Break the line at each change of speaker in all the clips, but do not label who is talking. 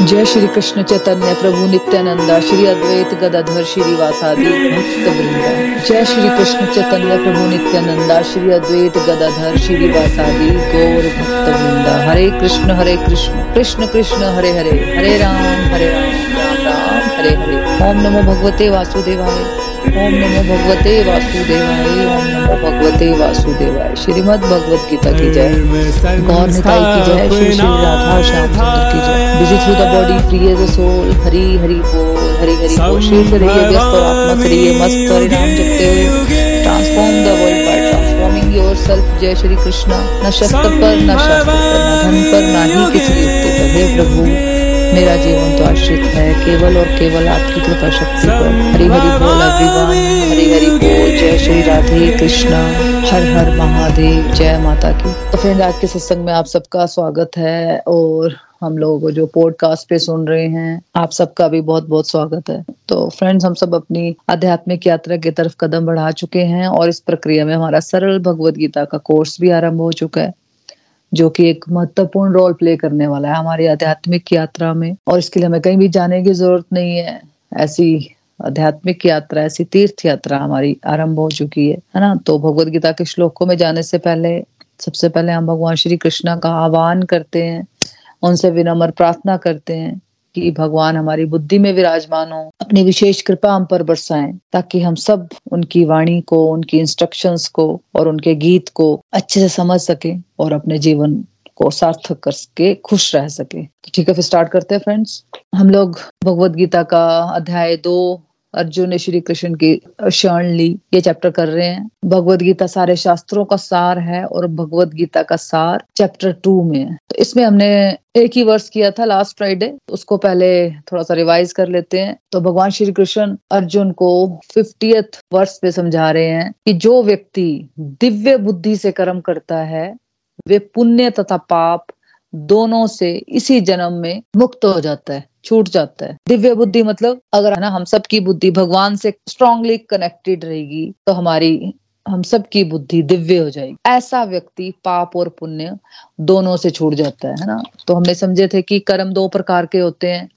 जय श्री कृष्ण चैतन्य प्रभु नित्यानंदा, श्री अद्वैत गदाधर श्रीवासादि भक्त वृंदा जय श्री कृष्ण चैतन्य प्रभु नित्यानंदा, श्री अद्वैत गदाधर श्रीवासादि गौर भक्त वृंदा हरे कृष्ण हरे कृष्ण कृष्ण कृष्ण, हरे हरे। हरे राम हरे राम राम राम, हरे हरे। ओम नमो भगवते वासुदेवाय। ओम नमो भगवते वासुदेवाय, ओम नमो भगवते वासुदेवाय। श्रीमद भगवत गीता की जय। गौर निताई की जय। श्री श्री राधा श्याम की जय। Busy through the body free as soul Hari Hari बोल, हरि हरि बोल। शरीर से रहिए, व्यस्त और आत्मा से रहिए मस्त हरि नाम जपते हुए। Transform the world by transforming yourself जय श्री कृष्णा। न शस्त्र पर, न शास्त्र पर, न धन पर, न ही किसी युक्ति पर हे प्रभु। मेरा जीवन तो आश्रित है, केवल और केवल आपकी कृपा शक्ति पर। हरि हरि बोल एवरीवन हरि हरि बोल, जय श्री राधे कृष्णा। हर हर महादेव, जय माता की। तो फ्रेंड आज के सत्संग में आप सबका स्वागत है और हम लोग जो पॉडकास्ट पे सुन रहे हैं, आप सबका भी बहुत बहुत स्वागत है। तो फ्रेंड्स, हम सब अपनी आध्यात्मिक यात्रा की तरफ़ कदम बढ़ा चुके हैं और इस प्रक्रिया में हमारा सरल भगवत गीता का कोर्स भी आरंभ हो चुका है। जो कि एक महत्वपूर्ण रोल प्ले करने वाला है हमारी आध्यात्मिक यात्रा में। और इसके लिए हमें कहीं भी जाने की ज़रूरत नहीं है। ऐसी आध्यात्मिक यात्रा, ऐसी तीर्थ यात्रा हमारी आरंभ हो चुकी है है ना? तो भगवत गीता के श्लोकों में जाने से पहले, सबसे पहले हम भगवान श्री कृष्णा का आह्वान करते हैं, उनसे विनम्र प्रार्थना करते हैं। कि भगवान हमारी बुद्धि में विराजमान हो, अपनी विशेष कृपा हम पर बरसाएँ, ताकि हम सब उनकी वाणी को, उनकी इंस्ट्रक्शंस को और उनके गीत को अच्छे से समझ सके और अपने जीवन को सार्थक कर सके, खुश रह सके। तो ठीक है, फिर स्टार्ट करते हैं फ्रेंड्स हम लोग भगवत गीता का अध्याय दो अर्जुन ने श्री कृष्ण की शरण ली, ये चैप्टर कर रहे हैं। भगवत गीता सारे शास्त्रों का सार है और भगवत गीता का सार चैप्टर टू में है। तो इसमें हमने एक ही वर्ष किया था लास्ट फ्राइडे उसको पहले थोड़ा सा रिवाइज कर लेते हैं। तो भगवान श्री कृष्ण अर्जुन को फिफ्टियथ वर्ष पे समझा रहे हैं कि जो व्यक्ति दिव्य बुद्धि से कर्म करता है, वे पुण्य तथा पाप दोनों से इसी जन्म में मुक्त हो जाता है, छूट जाता है। दिव्य बुद्धि मतलब अगर है ना, हम सबकी बुद्धि भगवान से स्ट्रांगली कनेक्टेड रहेगी तो हमारी, हम सबकी बुद्धि दिव्य हो जाएगी। ऐसा व्यक्ति पाप और पुण्य दोनों से छूट जाता है ना? तो हमने समझे थे कि कर्म दो प्रकार के होते हैं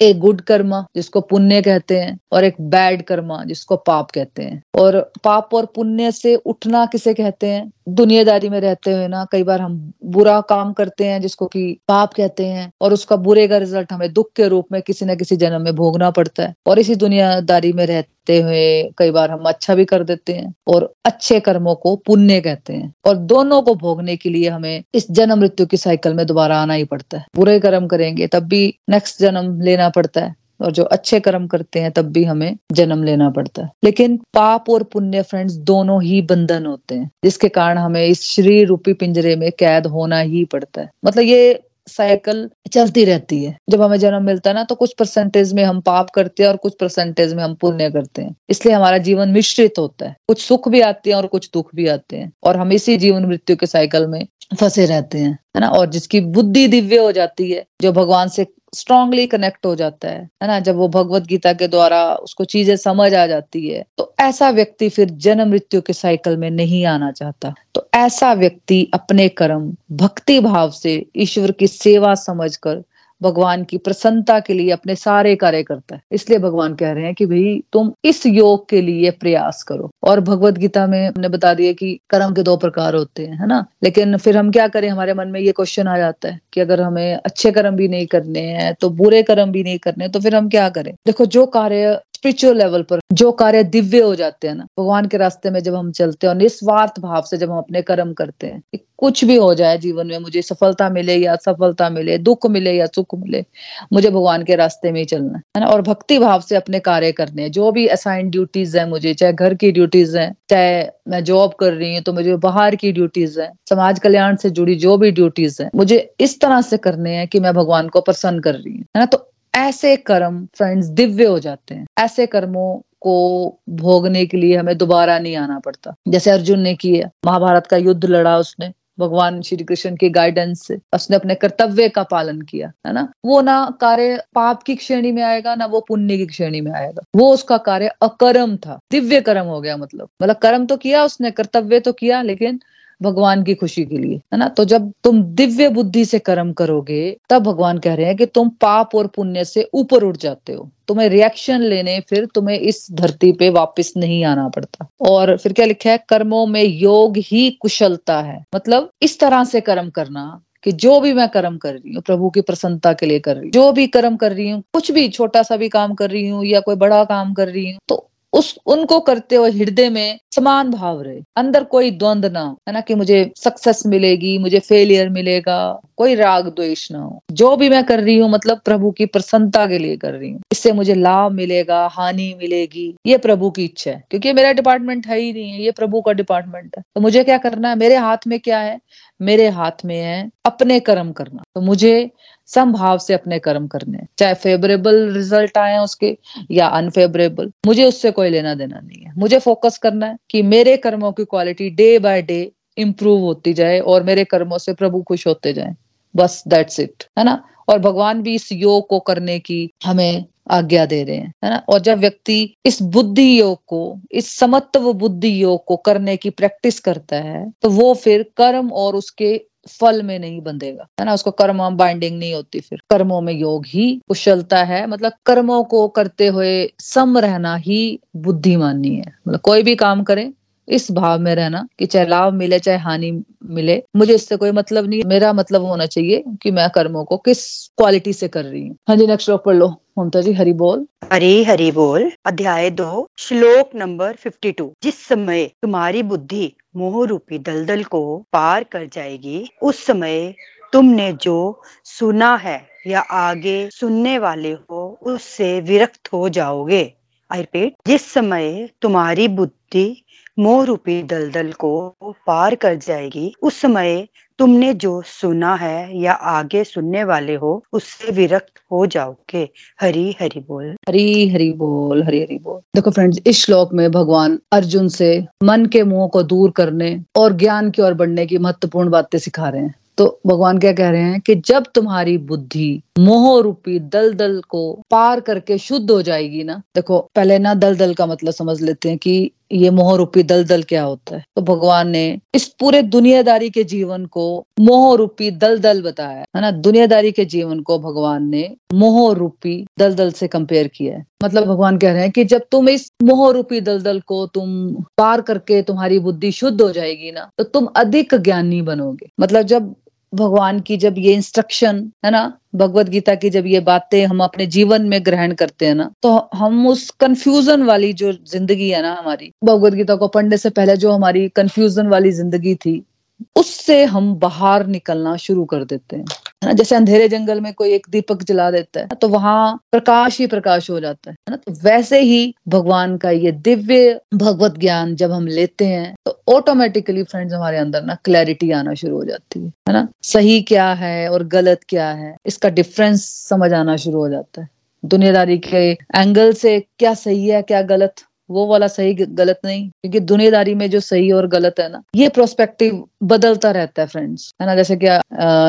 एक गुड कर्मा, जिसको पुण्य कहते हैं, और एक बैड कर्मा, जिसको पाप कहते हैं। और पाप और पुण्य से उठना किसे कहते हैं? दुनियादारी में रहते हुए ना, कई बार हम बुरा काम करते हैं, जिसको कि पाप कहते हैं, और उसका बुरे का रिज़ल्ट हमें दुख के रूप में किसी न किसी जन्म में भोगना पड़ता है। और इसी दुनियादारी में रहते हुए कई बार हम अच्छा भी कर देते हैं और अच्छे कर्मों को पुण्य कहते हैं। और दोनों को भोगने के लिए हमें इस जन्म मृत्यु की साइकिल में दोबारा आना ही पड़ता है। बुरे कर्म करेंगे, तब भी नेक्स्ट जन्म लेना पड़ता है। और जो अच्छे कर्म करते हैं, तब भी हमें जन्म लेना पड़ता है। लेकिन पाप और पुण्य फ्रेंड्स दोनों ही बंधन होते हैं, जिसके कारण हमें इस शरीर रूपी पिंजरे में कैद होना ही पड़ता है। मतलब ये साइकिल चलती रहती है। जब हमें जन्म मिलता है ना तो कुछ परसेंटेज में हम पाप करते हैं और कुछ परसेंटेज में हम पुण्य करते हैं। इसलिए हमारा जीवन मिश्रित होता है। कुछ सुख भी आते हैं और कुछ दुख भी आते हैं। और हम इसी जीवन मृत्यु के साइकिल में फंसे रहते हैं, है ना? और जिसकी बुद्धि दिव्य हो जाती है, जो भगवान से स्ट्रांगली कनेक्ट हो जाता है है ना? जब वो भगवत गीता के द्वारा उसको चीज़ें समझ आ जाती है तो ऐसा व्यक्ति फिर जन्म मृत्यु के साइकिल में नहीं आना चाहता। तो ऐसा व्यक्ति अपने कर्म, भक्ति भाव से ईश्वर की सेवा समझकर भगवान की प्रसन्नता के लिए अपने सारे कार्य करता है। इसलिए भगवान कह रहे हैं कि भाई, तुम इस योग के लिए प्रयास करो। और भगवत गीता में हमने बता दिया कि कर्म के दो प्रकार होते हैं, है ना? लेकिन फिर हम क्या करें? हमारे मन में ये क्वेश्चन आ जाता है कि अगर हमें अच्छे कर्म भी नहीं करने हैं तो बुरे कर्म भी नहीं करने तो फिर हम क्या करें? देखो, जो कार्य स्पिरिचुअल लेवल पर जो कार्य दिव्य हो जाते हैं ना, भगवान के रास्ते में जब हम चलते हैं और निस्वार्थ भाव से जब हम अपने कर्म करते हैं कुछ भी हो जाए जीवन में, मुझे सफलता मिले या असफलता मिले, दुख मिले या सुख मिले, मुझे भगवान के रास्ते में ही चलना है ना? और भक्ति भाव से अपने कार्य करने हैं। जो भी असाइन ड्यूटीज़ है मुझे, चाहे घर की ड्यूटीज़ है, चाहे मैं जॉब कर रही हूँ तो मुझे बाहर की ड्यूटीज़ है, समाज कल्याण से जुड़ी जो भी ड्यूटीज़ है, मुझे इस तरह से करने हैं कि मैं भगवान को प्रसन्न कर रही हूँ, है ना? तो ऐसे कर्म फ्रेंड्स दिव्य हो जाते हैं। ऐसे कर्मों को भोगने के लिए हमें दोबारा नहीं आना पड़ता। जैसे अर्जुन ने किया, महाभारत का युद्ध लड़ा उसने, भगवान श्री कृष्ण के गाइडेंस से। उसने अपने कर्तव्य का पालन किया, है ना? वो ना कार्य पाप की श्रेणी में आएगा, ना वो पुण्य की श्रेणी में आएगा। वो उसका कार्य अकर्म था। दिव्य कर्म हो गया मतलब। मतलब कर्म तो किया उसने, कर्तव्य तो किया, लेकिन भगवान की खुशी के लिए, है ना? तो जब तुम दिव्य बुद्धि से कर्म करोगे, तब भगवान कह रहे हैं कि तुम पाप और पुण्य से ऊपर उठ जाते हो। तुम्हें रिएक्शन लेने, फिर तुम्हें इस धरती पे वापस नहीं आना पड़ता। और फिर क्या लिखा है? कर्मों में योग ही कुशलता है। मतलब इस तरह से कर्म करना कि जो भी मैं कर्म कर रही हूँ, प्रभु की प्रसन्नता के लिए कर रही हूँ, जो भी कर्म कर रही हूँ, कुछ भी छोटा सा भी काम कर रही हूँ या कोई बड़ा काम कर रही हूँ तो उस, उनको करते हुए हृदय में समान भाव रहे। अंदर कोई द्वंद ना हो। ना कि मुझे सक्सेस मिलेगी, मुझे फेलियर मिलेगा। कोई राग द्वेष ना हो। जो भी मैं कर रही हूँ मतलब प्रभु की प्रसन्नता के लिए कर रही हूँ। इससे मुझे लाभ मिलेगा, हानि मिलेगी। ये प्रभु की इच्छा है। क्योंकि मेरा डिपार्टमेंट है ही नहीं है। ये प्रभु का डिपार्टमेंट है। तो मुझे क्या करना है? मेरे हाथ में क्या है? मेरे हाथ में है अपने कर्म करना। तो मुझे संभाव से अपने कर्म करने चाहे फेवरेबल रिज़ल्ट आए उसके या अनफेवरेबल मुझे उससे कोई लेना देना नहीं है। मुझे फोकस करना है कि मेरे कर्मों की quality day by day improve होती जाए और मेरे कर्मों से प्रभु खुश होते जाए। बस दैट्स इट है ना? और भगवान भी इस योग को करने की हमें आज्ञा दे रहे हैं, है ना? और जब व्यक्ति इस बुद्धि योग को, इस समत्व बुद्धि योग को करने की प्रैक्टिस करता है तो वो फिर कर्म और उसके फल में नहीं बंधेगा, है ना? उसको कर्म बाइंडिंग नहीं होती फिर। कर्मों में योग ही कुशलता है मतलब कर्मों को करते हुए सम रहना ही बुद्धिमानी है। मतलब कोई भी काम करें, इस भाव में रहना कि चाहे लाभ मिले, चाहे हानि मिले, मुझे इससे कोई मतलब नहीं मेरा मतलब होना चाहिए कि मैं कर्मों को किस क्वालिटी से कर रही हूँ। हाँ जी नेक्स्ट श्लोक पढ़ लो। ममता जी, हरि बोल।
हरी, हरि बोल। अध्याय दो, श्लोक नंबर फिफ्टी टू जिस समय तुम्हारी बुद्धि मोह रूपी दलदल को पार कर जाएगी। उस समय तुमने जो सुना है या आगे सुनने वाले हो, उससे विरक्त हो जाओगे। आई रिपीट जिस समय तुम्हारी बुद्धि मोह रूपी दलदल को पार कर जाएगी। उस समय तुमने जो सुना है या आगे सुनने वाले हो, उससे विरक्त हो जाओगे। हरी, हरि बोल।
हरी, हरि बोल, हरी, हरि बोल। देखो फ्रेंड्स, इस श्लोक में भगवान अर्जुन से मन के मुँह को दूर करने और ज्ञान की ओर बढ़ने की महत्वपूर्ण बातें सिखा रहे हैं। तो भगवान क्या कह रहे हैं कि जब तुम्हारी बुद्धि मोह रूपी दल दल को पार करके शुद्ध हो जाएगी ना, देखो, पहले ना दल दल का मतलब समझ लेते हैं कि ये मोह रूपी दल दल क्या होता है? तो भगवान ने इस पूरे दुनियादारी के जीवन को मोह रूपी दल दल बताया, है ना? दुनियादारी के जीवन को भगवान ने मोह रूपी दल दल से कंपेयर किया है। मतलब भगवान कह रहे हैं कि जब तुम इस मोह रूपी दलदल को तुम पार करके तुम्हारी बुद्धि शुद्ध हो जाएगी ना तो तुम अधिक ज्ञानी बनोगे। मतलब जब भगवान की जब ये इंस्ट्रक्शन है ना? भगवत गीता की जब ये बातें हम अपने जीवन में ग्रहण करते हैं ना तो हम उस कंफ्यूजन वाली जो ज़िंदगी है ना हमारी, भगवत गीता को पढ़ने से पहले जो हमारी कंफ्यूजन वाली ज़िंदगी थी, उससे हम बाहर निकलना शुरू कर देते हैं। है ना? जैसे अंधेरे जंगल में कोई एक दीपक जला देता है तो वहाँ प्रकाश ही प्रकाश हो जाता है ना? तो वैसे ही भगवान का ये दिव्य भगवत ज्ञान जब हम लेते हैं तो ऑटोमेटिकली फ्रेंड्स हमारे अंदर ना क्लैरिटी आना शुरू हो जाती है है ना? सही क्या है और गलत क्या है, इसका डिफरेंस समझ आना शुरू हो जाता है। दुनियादारी के एंगल से क्या सही है, क्या गलत? वो वाला सही गलत नहीं, क्योंकि दुनियादारी में जो सही और गलत है ना, ये प्रोस्पेक्टिव बदलता रहता है फ्रेंड्स है ना, जैसे क्या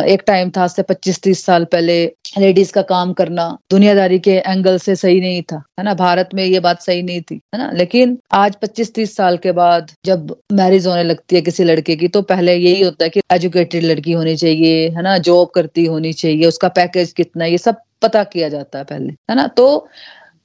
एक टाइम था से पच्चीस तीस साल पहले लेडीज़ का काम करना, दुनियादारी के एंगल से सही नहीं था, है ना, भारत में ये बात सही नहीं थी, है ना, लेकिन आज पच्चीस तीस साल के बाद, जब मैरिज होने लगती है किसी लड़के की तो पहले यही होता है कि एजुकेटेड लड़की होनी चाहिए, है ना जॉब करती होनी चाहिए, उसका पैकेज कितना ये सब पता किया जाता है पहले, है ना तो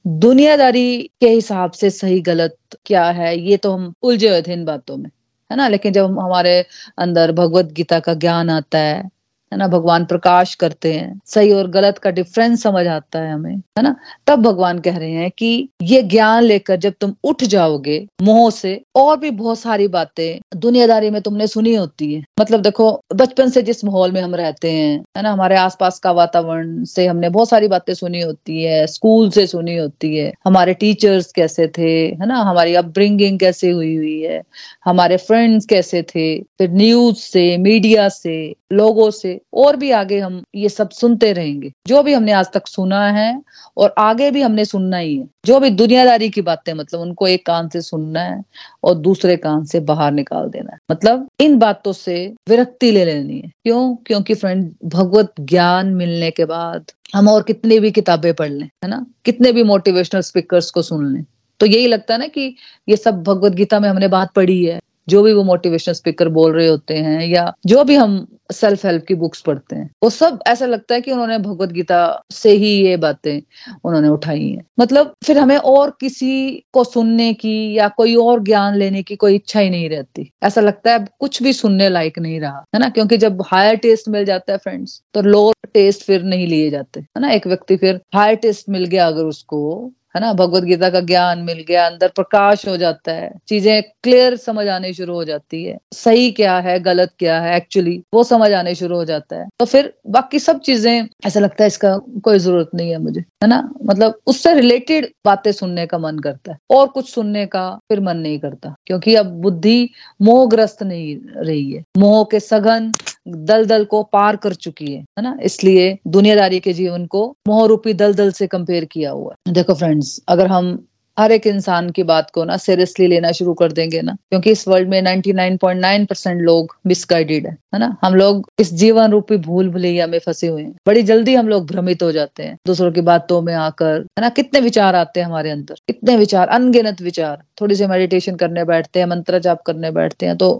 दुनियादारी के हिसाब से सही, गलत क्या है, ये तो हम उलझे हुए थे इन बातों में, है ना? लेकिन जब हमारे अंदर भगवत गीता का ज्ञान आता है है ना, भगवान प्रकाश करते हैं, सही और गलत का डिफरेंस समझ आता है हमें, है ना? तब भगवान कह रहे हैं कि ये ज्ञान लेकर जब तुम उठ जाओगे, मोह से और भी बहुत सारी बातें, दुनियादारी में तुमने सुनी होती है। मतलब देखो, बचपन से जिस माहौल में हम रहते हैं, है ना, हमारे आसपास का वातावरण से हमने बहुत सारी बातें सुनी होती है स्कूल से सुनी होती है, हमारे टीचर्स कैसे थे, है ना, हमारी अपब्रिंगिंग कैसे हुई हुई है, हमारे फ्रेंड्स कैसे थे, फिर न्यूज़ से मीडिया से लोगों से और भी आगे हम ये सब सुनते रहेंगे। जो भी हमने आज तक सुना है और आगे भी हमने सुनना ही है। जो भी दुनियादारी की बातें मतलब उनको एक कान से सुनना है और दूसरे कान से बाहर निकाल देना है। मतलब इन बातों से विरक्ति ले लेनी है। क्यों? क्योंकि फ्रेंड भगवत ज्ञान मिलने के बाद हम और कितनी भी किताबें पढ़ लें, है ना? कितने भी मोटिवेशनल स्पीकर्स को सुन लें। तो यही लगता है ना कि ये सब भगवत गीता में हमने बात पढ़ी है। जो भी वो मोटिवेशनल स्पीकर बोल रहे होते हैं या जो भी हम सेल्फ हेल्प की बुक्स पढ़ते हैं, वो सब ऐसा लगता है कि उन्होंने भगवत गीता से ही ये बातें उन्होंने उठाई हैं। मतलब फिर हमें और किसी को सुनने की या कोई और ज्ञान लेने की कोई इच्छा ही नहीं रहती। ऐसा लगता है कुछ भी सुनने लायक नहीं रहा, है ना? क्योंकि जब हायर टेस्ट मिल जाता है फ्रेंड्स तो लोअर टेस्ट फिर नहीं लिए जाते, है ना? एक व्यक्ति फिर हायर टेस्ट मिल गया अगर उसको है ना? भगवत गीता का ज्ञान मिल गया, अंदर प्रकाश हो जाता है, चीज़ें क्लियर समझ आने शुरू हो जाती है। सही क्या है, गलत क्या है एक्चुअली वो समझ आने शुरू हो जाता है। तो फिर बाकी सब चीज़ें, ऐसा लगता है इसका कोई ज़रूरत नहीं है मुझे, है ना? मतलब उससे रिलेटेड बातें सुनने का मन करता है, और कुछ सुनने का फिर मन नहीं करता, क्योंकि अब बुद्धि मोहग्रस्त नहीं रही है। मोह के सघन दल दल को पार कर चुकी है है ना? इसलिए दुनियादारी के जीवन को मोह रूपी दल दल से कंपेयर किया हुआ है। देखो फ्रेंड्स अगर हम हर एक इंसान की बात को ना सीरियसली लेना शुरू कर देंगे ना, क्योंकि इस वर्ल्ड में 99.9 परसेंट लोग मिसगाइडेड है है ना? हम लोग इस जीवन रूपी भूल भुलैया में फंसे हुए हैं। बड़ी जल्दी हम लोग भ्रमित हो जाते हैं, दूसरों की बातों में आकर, है ना? कितने विचार आते हैं हमारे अंदर, कितने विचार, अनगिनत विचार। थोड़ी सी मेडिटेशन करने बैठते हैं, मंत्र जाप करने बैठते हैं तो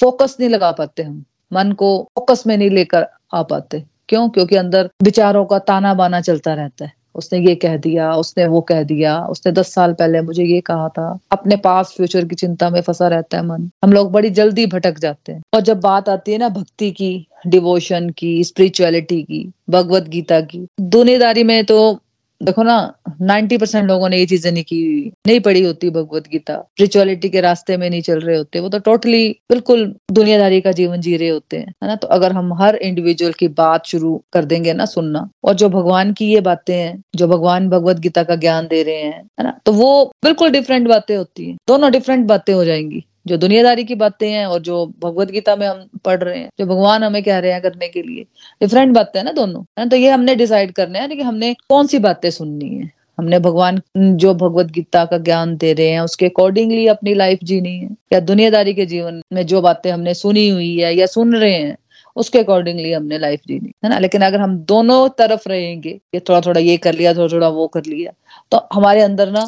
फोकस नहीं लगा पाते हम। मन को फोकस में नहीं लेकर आ पाते। क्यों? क्योंकि अंदर विचारों का ताना बाना चलता रहता है। उसने ये कह दिया, उसने वो कह दिया, उसने दस साल पहले मुझे ये कहा था। अपने पास फ्यूचर की चिंता में फंसा रहता है मन। हम लोग बड़ी जल्दी भटक जाते हैं। और जब बात आती है ना भक्ति की डिवोशन की स्पिरिचुअलिटी की, भगवत गीता की, दुनियादारी में तो देखो ना नाइन्टी परसेंट लोगों ने ये चीज़ें नहीं की, नहीं पढ़ी होती भगवत गीता। स्पिरिचुअलिटी के रास्ते में नहीं चल रहे होते, वो तो टोटली बिल्कुल दुनियादारी का जीवन जी रहे होते हैं, है ना? तो अगर हम हर इंडिविजुअल की बात शुरू कर देंगे ना सुनना, और जो भगवान की ये बातें हैं, जो भगवान भगवत गीता का ज्ञान दे रहे हैं, है ना? तो वो बिल्कुल डिफरेंट बातें होती है, दोनों डिफरेंट बातें हो जाएँगी। जो दुनियादारी की बातें हैं और जो भगवत गीता में हम पढ़ रहे हैं, जो भगवान हमें कह रहे हैं करने के लिए। डिफरेंट बातें हैं ना दोनों, है तो ये हमने डिसाइड करना है कि हमने कौन सी बातें सुननी है? हमने भगवान, जो भगवत गीता का ज्ञान दे रहे हैं, उसके अकॉर्डिंगली अपनी लाइफ जीनी है, या दुनियादारी के जीवन में जो बातें हमने सुनी हुई है या सुन रहे हैं, उसके अकॉर्डिंगली हमने लाइफ जीनी, है ना? लेकिन अगर हम दोनों तरफ़ रहेंगे ये थोड़ा थोड़ा ये कर लिया थोड़ा थोड़ा वो कर लिया तो हमारे अंदर ना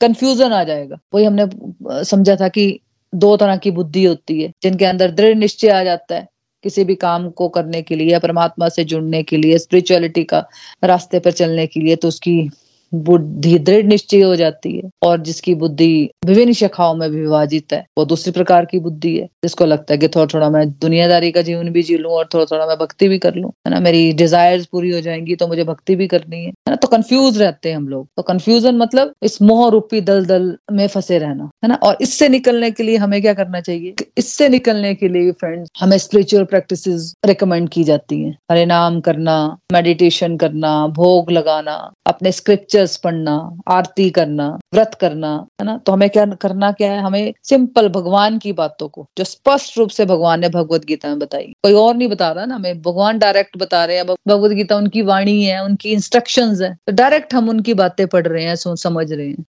कंफ्यूजन आ जाएगा। वही हमने समझा था कि दो तरह की बुद्धि होती है, जिनके अंदर दृढ़ निश्चय आ जाता है किसी भी काम को करने के लिए परमात्मा से जुड़ने के लिए स्पिरिचुअलिटी का रास्ते पर चलने के लिए तो उसकी बुद्धि दृढ़ निश्चय हो जाती है और जिसकी बुद्धि विभिन्न शाखाओं में विभाजित है, वो दूसरी प्रकार की बुद्धि है। जिसको लगता है कि थोड़ा थोड़ा मैं दुनियादारी का जीवन भी जी लूँ और थोड़ा थोड़ा मैं भक्ति भी कर लूँ, है ना? मेरी डिजायर्स पूरी हो जाएँगी तो मुझे भक्ति भी करनी है है ना? तो कंफ्यूज रहते हैं हम लोग। तो कंफ्यूजन मतलब इस मोह रूपी दल दल में फंसे रहना, है ना? और इससे निकलने के लिए हमें क्या करना चाहिए? इससे निकलने के लिए फ्रेंड्स हमें स्पिरिचुअल प्रैक्टिस रिकमेंड की जाती है। हरे नाम करना मेडिटेशन करना, भोग लगाना, अपने स्क्रिप्चर स्क्रिप्चर्स पढ़ना, आरती करना, व्रत करना, है ना? तो हमें क्या करना क्या है? हमें सिंपल भगवान की बातों को, जो स्पष्ट रूप से भगवान ने भगवत गीता में बताई। कोई और नहीं बता रहा ना हमें। भगवान डायरेक्ट बता रहे हैं भगवत गीता उनकी वाणी है, उनकी इंस्ट्रक्शन है। तो डायरेक्ट हम उनकी बातें पढ़ रहे हैं समझ रहे हैं।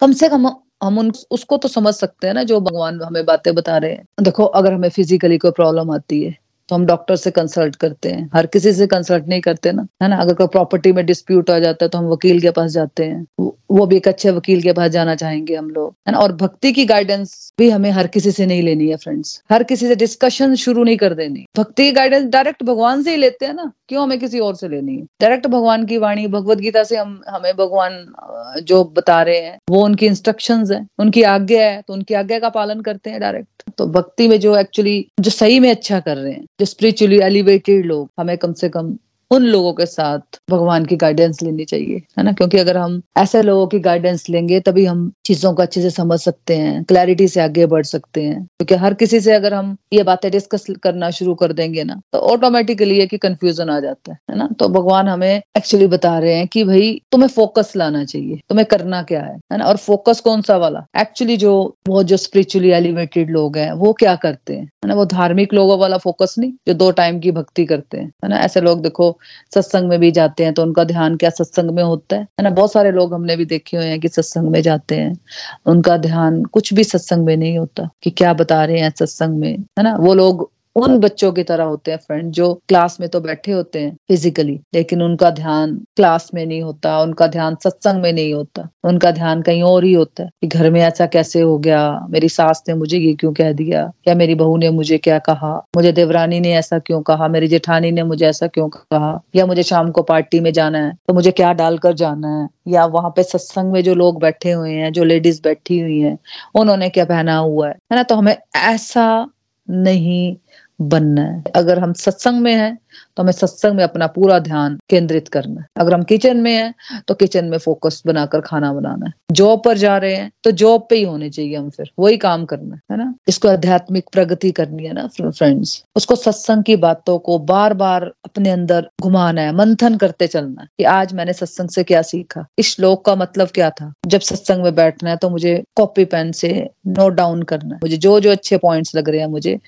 कम से कम हम उन, उसको तो समझ सकते हैं ना, जो भगवान हमें बातें बता रहे हैं। देखो, अगर हमें फिजिकली कोई प्रॉब्लम आती है तो हम डॉक्टर से कंसल्ट करते हैं। हर किसी से कंसल्ट नहीं करते ना, है ना? अगर कोई प्रॉपर्टी में डिस्प्यूट आ जाता है तो हम वकील के पास जाते हैं। वो भी एक अच्छे वकील के पास जाना चाहेंगे हम लोग, है ना? और भक्ति की गाइडेंस भी हमें हर किसी से नहीं लेनी है फ्रेंड्स हर किसी से डिस्कशन शुरू नहीं कर देनी। भक्ति की गाइडेंस डायरेक्ट भगवान से ही लेते हैं ना। क्यों हमें किसी और से लेनी है? डायरेक्ट भगवान की वाणी, भगवत गीता से हम, हमें भगवान जो बता रहे हैं, वो उनकी इंस्ट्रक्शन है, उनकी आज्ञा है तो उनकी आज्ञा का पालन करते हैं डायरेक्ट तो भक्ति में जो एक्चुअली जो सही में अच्छा कर रहे हैं, जो स्पिरिचुअली एलिवेटेड लोग, हमें कम से कम उन लोगों के साथ भगवान की गाइडेंस लेनी चाहिए, है ना? क्योंकि अगर हम ऐसे लोगों की गाइडेंस लेंगे, तभी हम चीज़ों को अच्छे से समझ सकते हैं क्लैरिटी से आगे बढ़ सकते हैं। क्योंकि हर किसी से अगर हम ये बातें डिस्कस करना शुरू कर देंगे ना तो ऑटोमेटिकली ये कि कंफ्यूजन आ जाता है है ना? तो भगवान हमें एक्चुअली बता रहे हैं कि भाई, तुम्हें फोकस लाना चाहिए, तुम्हें करना क्या है है ना? और फोकस कौन सा वाला? एक्चुअली जो, वो जो स्पिरिचुअली एलिवेटेड लोग हैं, वो क्या करते हैं? है ना? वो धार्मिक लोगों वाला फोकस नहीं, जो दो टाइम की भक्ति करते हैं, है ना? ऐसे लोग देखो सत्संग में भी जाते हैं तो उनका ध्यान क्या सत्संग में होता है? है ना? बहुत सारे लोग हमने भी देखे हुए हैं कि सत्संग में जाते हैं। उनका ध्यान कुछ भी सत्संग में नहीं होता कि क्या बता रहे हैं सत्संग में, है ना? वो लोग उन बच्चों की तरह होते हैं फ्रेंड जो क्लास में तो बैठे होते हैं फिजिकली लेकिन उनका ध्यान क्लास में नहीं होता, उनका ध्यान सत्संग में नहीं होता। उनका ध्यान कहीं और ही होता है कि घर में ऐसा कैसे हो गया, मेरी सास ने मुझे ये क्यों कह दिया, या मेरी बहू ने मुझे क्या कहा, मुझे देवरानी ने ऐसा क्यों कहा, मेरी जेठानी ने मुझे ऐसा क्यों कहा, या मुझे शाम को पार्टी में जाना है तो मुझे क्या डालकर जाना है, या वहाँ पे सत्संग में जो लोग बैठे हुए हैं, जो लेडीज़ बैठी हुई हैं, उन्होंने क्या पहना हुआ है? है ना तो हमें ऐसा नहीं बनना है। अगर हम सत्संग में हैं तो हमें सत्संग में अपना पूरा ध्यान केंद्रित करना है। अगर हम किचन में हैं तो किचन में फोकस बनाकर खाना बनाना है। जॉब पर जा रहे हैं तो जॉब पे ही होने चाहिए हम फिर। वही काम करना है ना? इसको आध्यात्मिक प्रगति करनी है ना फ्रेंड्स उसको सत्संग की बातों को बार बार अपने अंदर घुमाना है, मंथन करते चलना है कि आज मैंने सत्संग से क्या सीखा? इस श्लोक का मतलब क्या था? जब सत्संग में बैठना है तो मुझे कॉपी पेन से नोट डाउन करना है। मुझे जो जो अच्छे पॉइंट्स लग रहे हैं, मुझे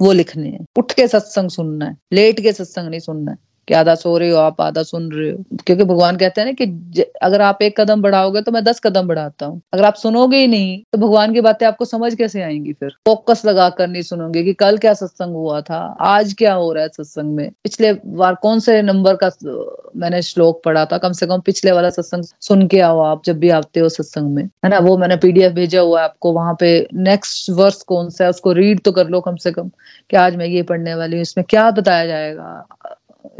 वो लिखने हैं। उठ के सत्संग सुनना है। लेट के सत्संग नहीं सुनना है कि आधा सो रहे हो आप, आधा सुन रहे हो? क्योंकि भगवान कहते हैं ना कि अगर आप एक कदम बढ़ाओगे तो मैं दस कदम बढ़ाता हूँ। अगर आप सुनोगे ही नहीं तो भगवान की बातें आपको समझ कैसे आएँगी फिर? फोकस लगा कर नहीं सुनोगे कि कल क्या सत्संग हुआ था, आज क्या हो रहा है सत्संग में? पिछले बार कौन से नंबर का मैंने श्लोक पढ़ा था? कम से कम पिछले वाला सत्संग सुन के आओ आप, जब भी आते हो सत्संग में। है ना? वो मैंने पीडीएफ भेजा हुआ है आपको, वहाँ पे नेक्स्ट वर्ष कौन सा है, उसको रीड तो कर लो कम से कम कि आज मैं ये पढ़ने वाली हूँ, इसमें क्या बताया जाएगा?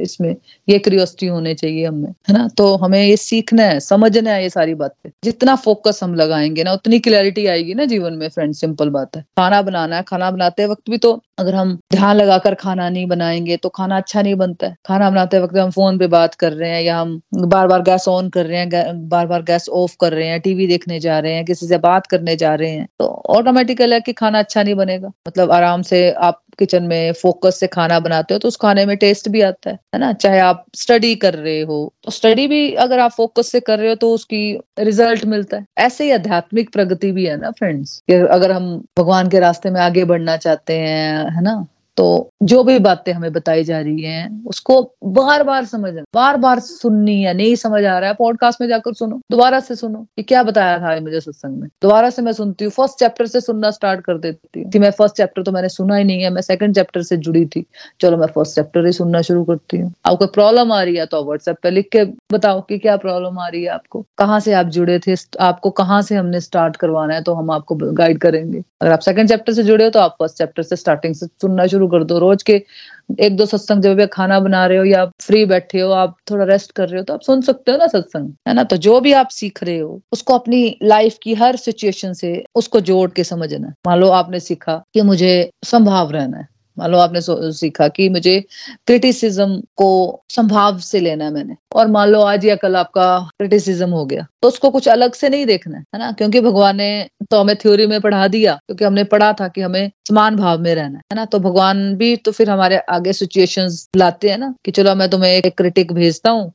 इसमें, ये क्रियोसिटी होने चाहिए हमें, है ना? तो हमें ये सीखना है, समझना है ये सारी बातें। जितना फोकस हम लगाएँगे ना, उतनी क्लैरिटी आएगी ना जीवन में फ्रेंड सिंपल बात है। खाना बनाना है, खाना बनाते वक्त भी तो अगर हम ध्यान लगाकर खाना नहीं बनाएँगे तो खाना अच्छा नहीं बनता है। खाना बनाते वक्त हम फ़ोन पे बात कर रहे हैं, या हम बार बार गैस ऑन कर रहे हैं बार बार गैस ऑफ़ कर रहे हैं टीवी देखने जा रहे हैं, किसी से बात करने जा रहे हैं तो ऑटोमेटिकल है कि खाना अच्छा नहीं बनेगा। मतलब आराम से आप किचन में फोकस से खाना बनाते हो तो उस खाने में टेस्ट भी आता है है ना? चाहे आप स्टडी कर रहे हो तो स्टडी भी अगर आप फोकस से कर रहे हो तो उसकी रिज़ल्ट मिलता है। ऐसे ही आध्यात्मिक प्रगति भी है ना फ्रेंड्स अगर हम भगवान के रास्ते में आगे बढ़ना चाहते हैं, है ना? तो जो भी बातें हमें बताई जा रही हैं, उसको बार बार समझना बार बार सुननी है नहीं समझ आ रहा है पॉडकास्ट में जाकर सुनो, दोबारा से सुनो कि क्या बताया था मुझे सत्संग में। दोबारा से मैं सुनती हूँ फ़र्स्ट चैप्टर से सुनना स्टार्ट कर देती थी मैं फ़र्स्ट चैप्टर तो मैंने सुना ही नहीं है, मैं सेकंड चैप्टर से जुड़ी थी। चलो मैं फ़र्स्ट चैप्टर ही सुनना शुरू करती हूँ। आपको प्रॉब्लम आ रही है तो व्हाट्सएप पे लिख के बताओ कि क्या प्रॉब्लम आ रही है आपको। कहाँ से आप जुड़े थे, आपको कहाँ से हमने स्टार्ट करवाना है तो हम आपको गाइड करेंगे। अगर आप सेकंड चैप्टर से जुड़े हो तो आप फ़र्स्ट चैप्टर से स्टार्टिंग से सुनना शुरू कर दो। रोज के एक दो सत्संग जब भी खाना बना रहे हो या फ्री बैठे हो, आप थोड़ा रेस्ट कर रहे हो तो आप सुन सकते हो ना सत्संग, है ना? तो जो भी आप सीख रहे हो, उसको अपनी लाइफ की हर सिचुएशन से उसको जोड़ के समझना। मान लो आपने सीखा कि मुझे संभाव रहना है। मान लो आपने सीखा कि मुझे क्रिटिसिज्म को संभाव से लेना है मैंने। और मान लो आज या कल आपका क्रिटिसिज्म हो गया तो उसको कुछ अलग से नहीं देखना है ना? क्योंकि भगवान ने तो हमें थ्योरी में पढ़ा दिया, क्योंकि हमने पढ़ा था कि हमें समान भाव में रहना है ना? तो भगवान भी तो फिर हमारे आगे सिचुएशन लाते हैं ना, कि चलो मैं तुम्हें एक क्रिटिक भेजता हूँ,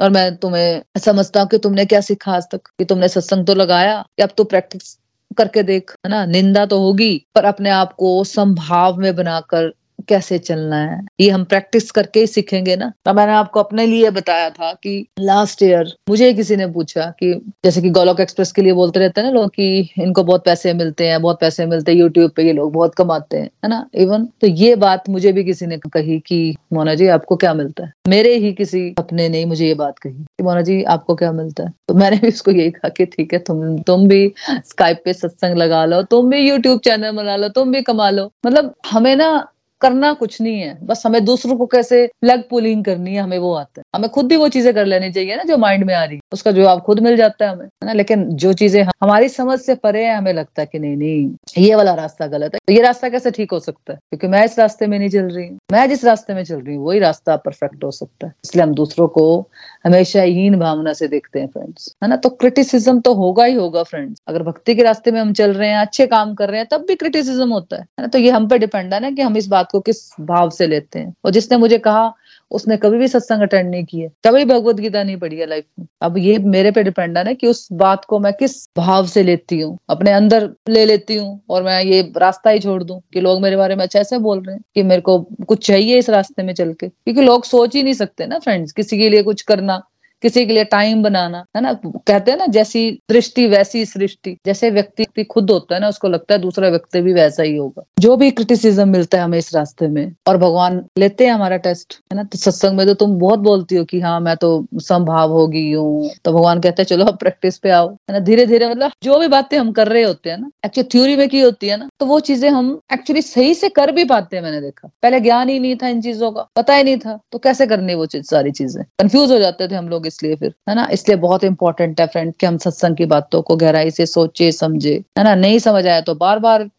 और मैं तुम्हें समझता हूँ कि तुमने क्या सीखा आज तक, कि तुमने सत्संग तो लगाया, कि अब तो प्रैक्टिस करके देख है ना? निंदा तो होगी पर अपने आप को संभाव में बनाकर कैसे चलना है? ये हम प्रैक्टिस करके ही सीखेंगे ना। तो मैंने आपको अपने लिए बताया था कि लास्ट ईयर मुझे किसी ने पूछा कि जैसे कि गोलोक एक्सप्रेस के लिए बोलते रहते हैं ना लोग कि इनको बहुत पैसे मिलते हैं, बहुत पैसे मिलते हैं यूट्यूब पे ये लोग बहुत कमाते हैं, है ना? इवन तो ये बात मुझे भी किसी ने कही कि मोना जी, आपको क्या मिलता है? मेरे ही किसी अपने ने मुझे ये बात कही कि मोना जी, आपको क्या मिलता है? तो मैंने भी उसको यही कहा कि ठीक है, तुम तुम भी स्काइप पे सत्संग लगा लो, तुम भी यूट्यूब चैनल बना लो, तुम भी कमा लो। मतलब हमें ना करना कुछ नहीं है। बस हमें दूसरों को कैसे प्लग पुलिंग करनी है, हमें वो आता है। हमें खुद भी वो चीज़ें कर लेनी चाहिए ना जो माइंड में आ रही है। उसका जवाब खुद मिल जाता है हमें, है ना? लेकिन जो चीज़ें हमारी समझ से परे है, हमें लगता है कि नहीं नहीं, ये वाला रास्ता गलत है। तो ये रास्ता कैसे ठीक हो सकता है? क्योंकि मैं इस रास्ते में नहीं चल रही मैं जिस रास्ते में चल रही हूँ, वही रास्ता परफेक्ट हो सकता है। इसलिए हम दूसरों को हमेशा हीन भावना से देखते हैं फ्रेंड्स है ना? तो क्रिटिसिज्म तो होगा ही होगा फ्रेंड्स अगर भक्ति के रास्ते में हम चल रहे हैं, अच्छे काम कर रहे हैं, तब भी क्रिटिसिज्म होता है ना? तो ये हम पे डिपेंड है ना कि हम इस बात को किस भाव से लेते हैं। और जिसने मुझे कहा उसने कभी भी सत्संग अटेंड नहीं किया कभी भगवत गीता नहीं पढ़ी है लाइफ में। अब ये मेरे पे डिपेंड है ना कि उस बात को मैं किस भाव से लेती हूँ। अपने अंदर ले लेती हूँ और मैं ये रास्ता ही छोड़ दूँ कि लोग मेरे बारे में अच्छा ऐसे बोल रहे हैं कि मेरे को कुछ चाहिए इस रास्ते में चल के। क्योंकि लोग सोच ही नहीं सकते ना फ्रेंड्स किसी के लिए कुछ करना। किसी के लिए टाइम बनाना, है ना? कहते हैं ना, जैसी दृष्टि वैसी सृष्टि। जैसे व्यक्ति भी खुद होता है ना, उसको लगता है दूसरा व्यक्ति भी वैसा ही होगा। जो भी क्रिटिसिज्म मिलता है हमें इस रास्ते में, और भगवान लेते हैं हमारा टेस्ट है ना? तो सत्संग में तो तुम बहुत बोलती हो कि हाँ मैं तो संभाव होगी हूँ। तो भगवान कहते हैं, चलो अब प्रैक्टिस पे आओ। है ना? धीरे धीरे मतलब जो भी बातें हम कर रहे होते हैं ना एक्चुअली थ्योरी में की होती है ना तो वो चीज़ें हम एक्चुअली सही से कर भी पाते हैं, मैंने देखा। पहले ज्ञान ही नहीं था इन चीज़ों का, पता ही नहीं था। तो कैसे करनी वो चीज़, सारी चीज़ें? कंफ्यूज हो जाते थे हम लोग इसलिए फिर, है ना? इसलिए बहुत इंपॉर्टेंट है फ्रेंड कि हम सत्संग की बातों को गहराई से सोचे, समझे, है ना? नहीं समझ आया तो बार बार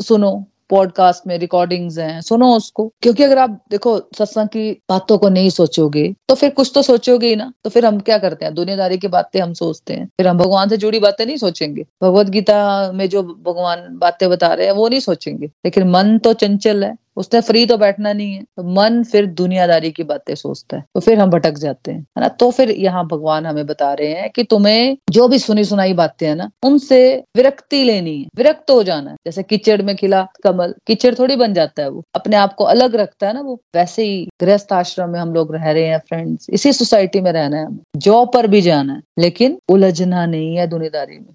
सुनो पॉडकास्ट में रिकॉर्डिंग्स हैं, सुनो उसको। क्योंकि अगर आप देखो, सत्संग की बातों को नहीं सोचोगे तो फिर कुछ तो सोचोगे ही ना। तो फिर हम क्या करते हैं? दुनियादारी की बातें हम सोचते हैं। फिर हम भगवान से जुड़ी बातें नहीं सोचेंगे। भगवत गीता में जो भगवान बातें बता रहे हैं, वो नहीं सोचेंगे। लेकिन मन तो चंचल है। उसने फ्री तो बैठना नहीं है। तो मन फिर दुनियादारी की बातें सोचता है। तो फिर हम भटक जाते हैं, है ना? तो फिर यहाँ भगवान हमें बता रहे हैं कि तुम्हें जो भी सुनी सुनाई बातें हैं ना, उनसे विरक्ति लेनी है। विरक्त हो जाना है। जैसे कीचड़ में खिला कमल, कीचड़ थोड़ी बन जाता है वो। अपने आप को अलग रखता है ना वो। वैसे ही गृहस्थ आश्रम में हम लोग रह रहे हैं फ्रेंड्स इसी सोसाइटी में रहना है। जॉब पर भी जाना है। लेकिन उलझना नहीं है दुनियादारी में।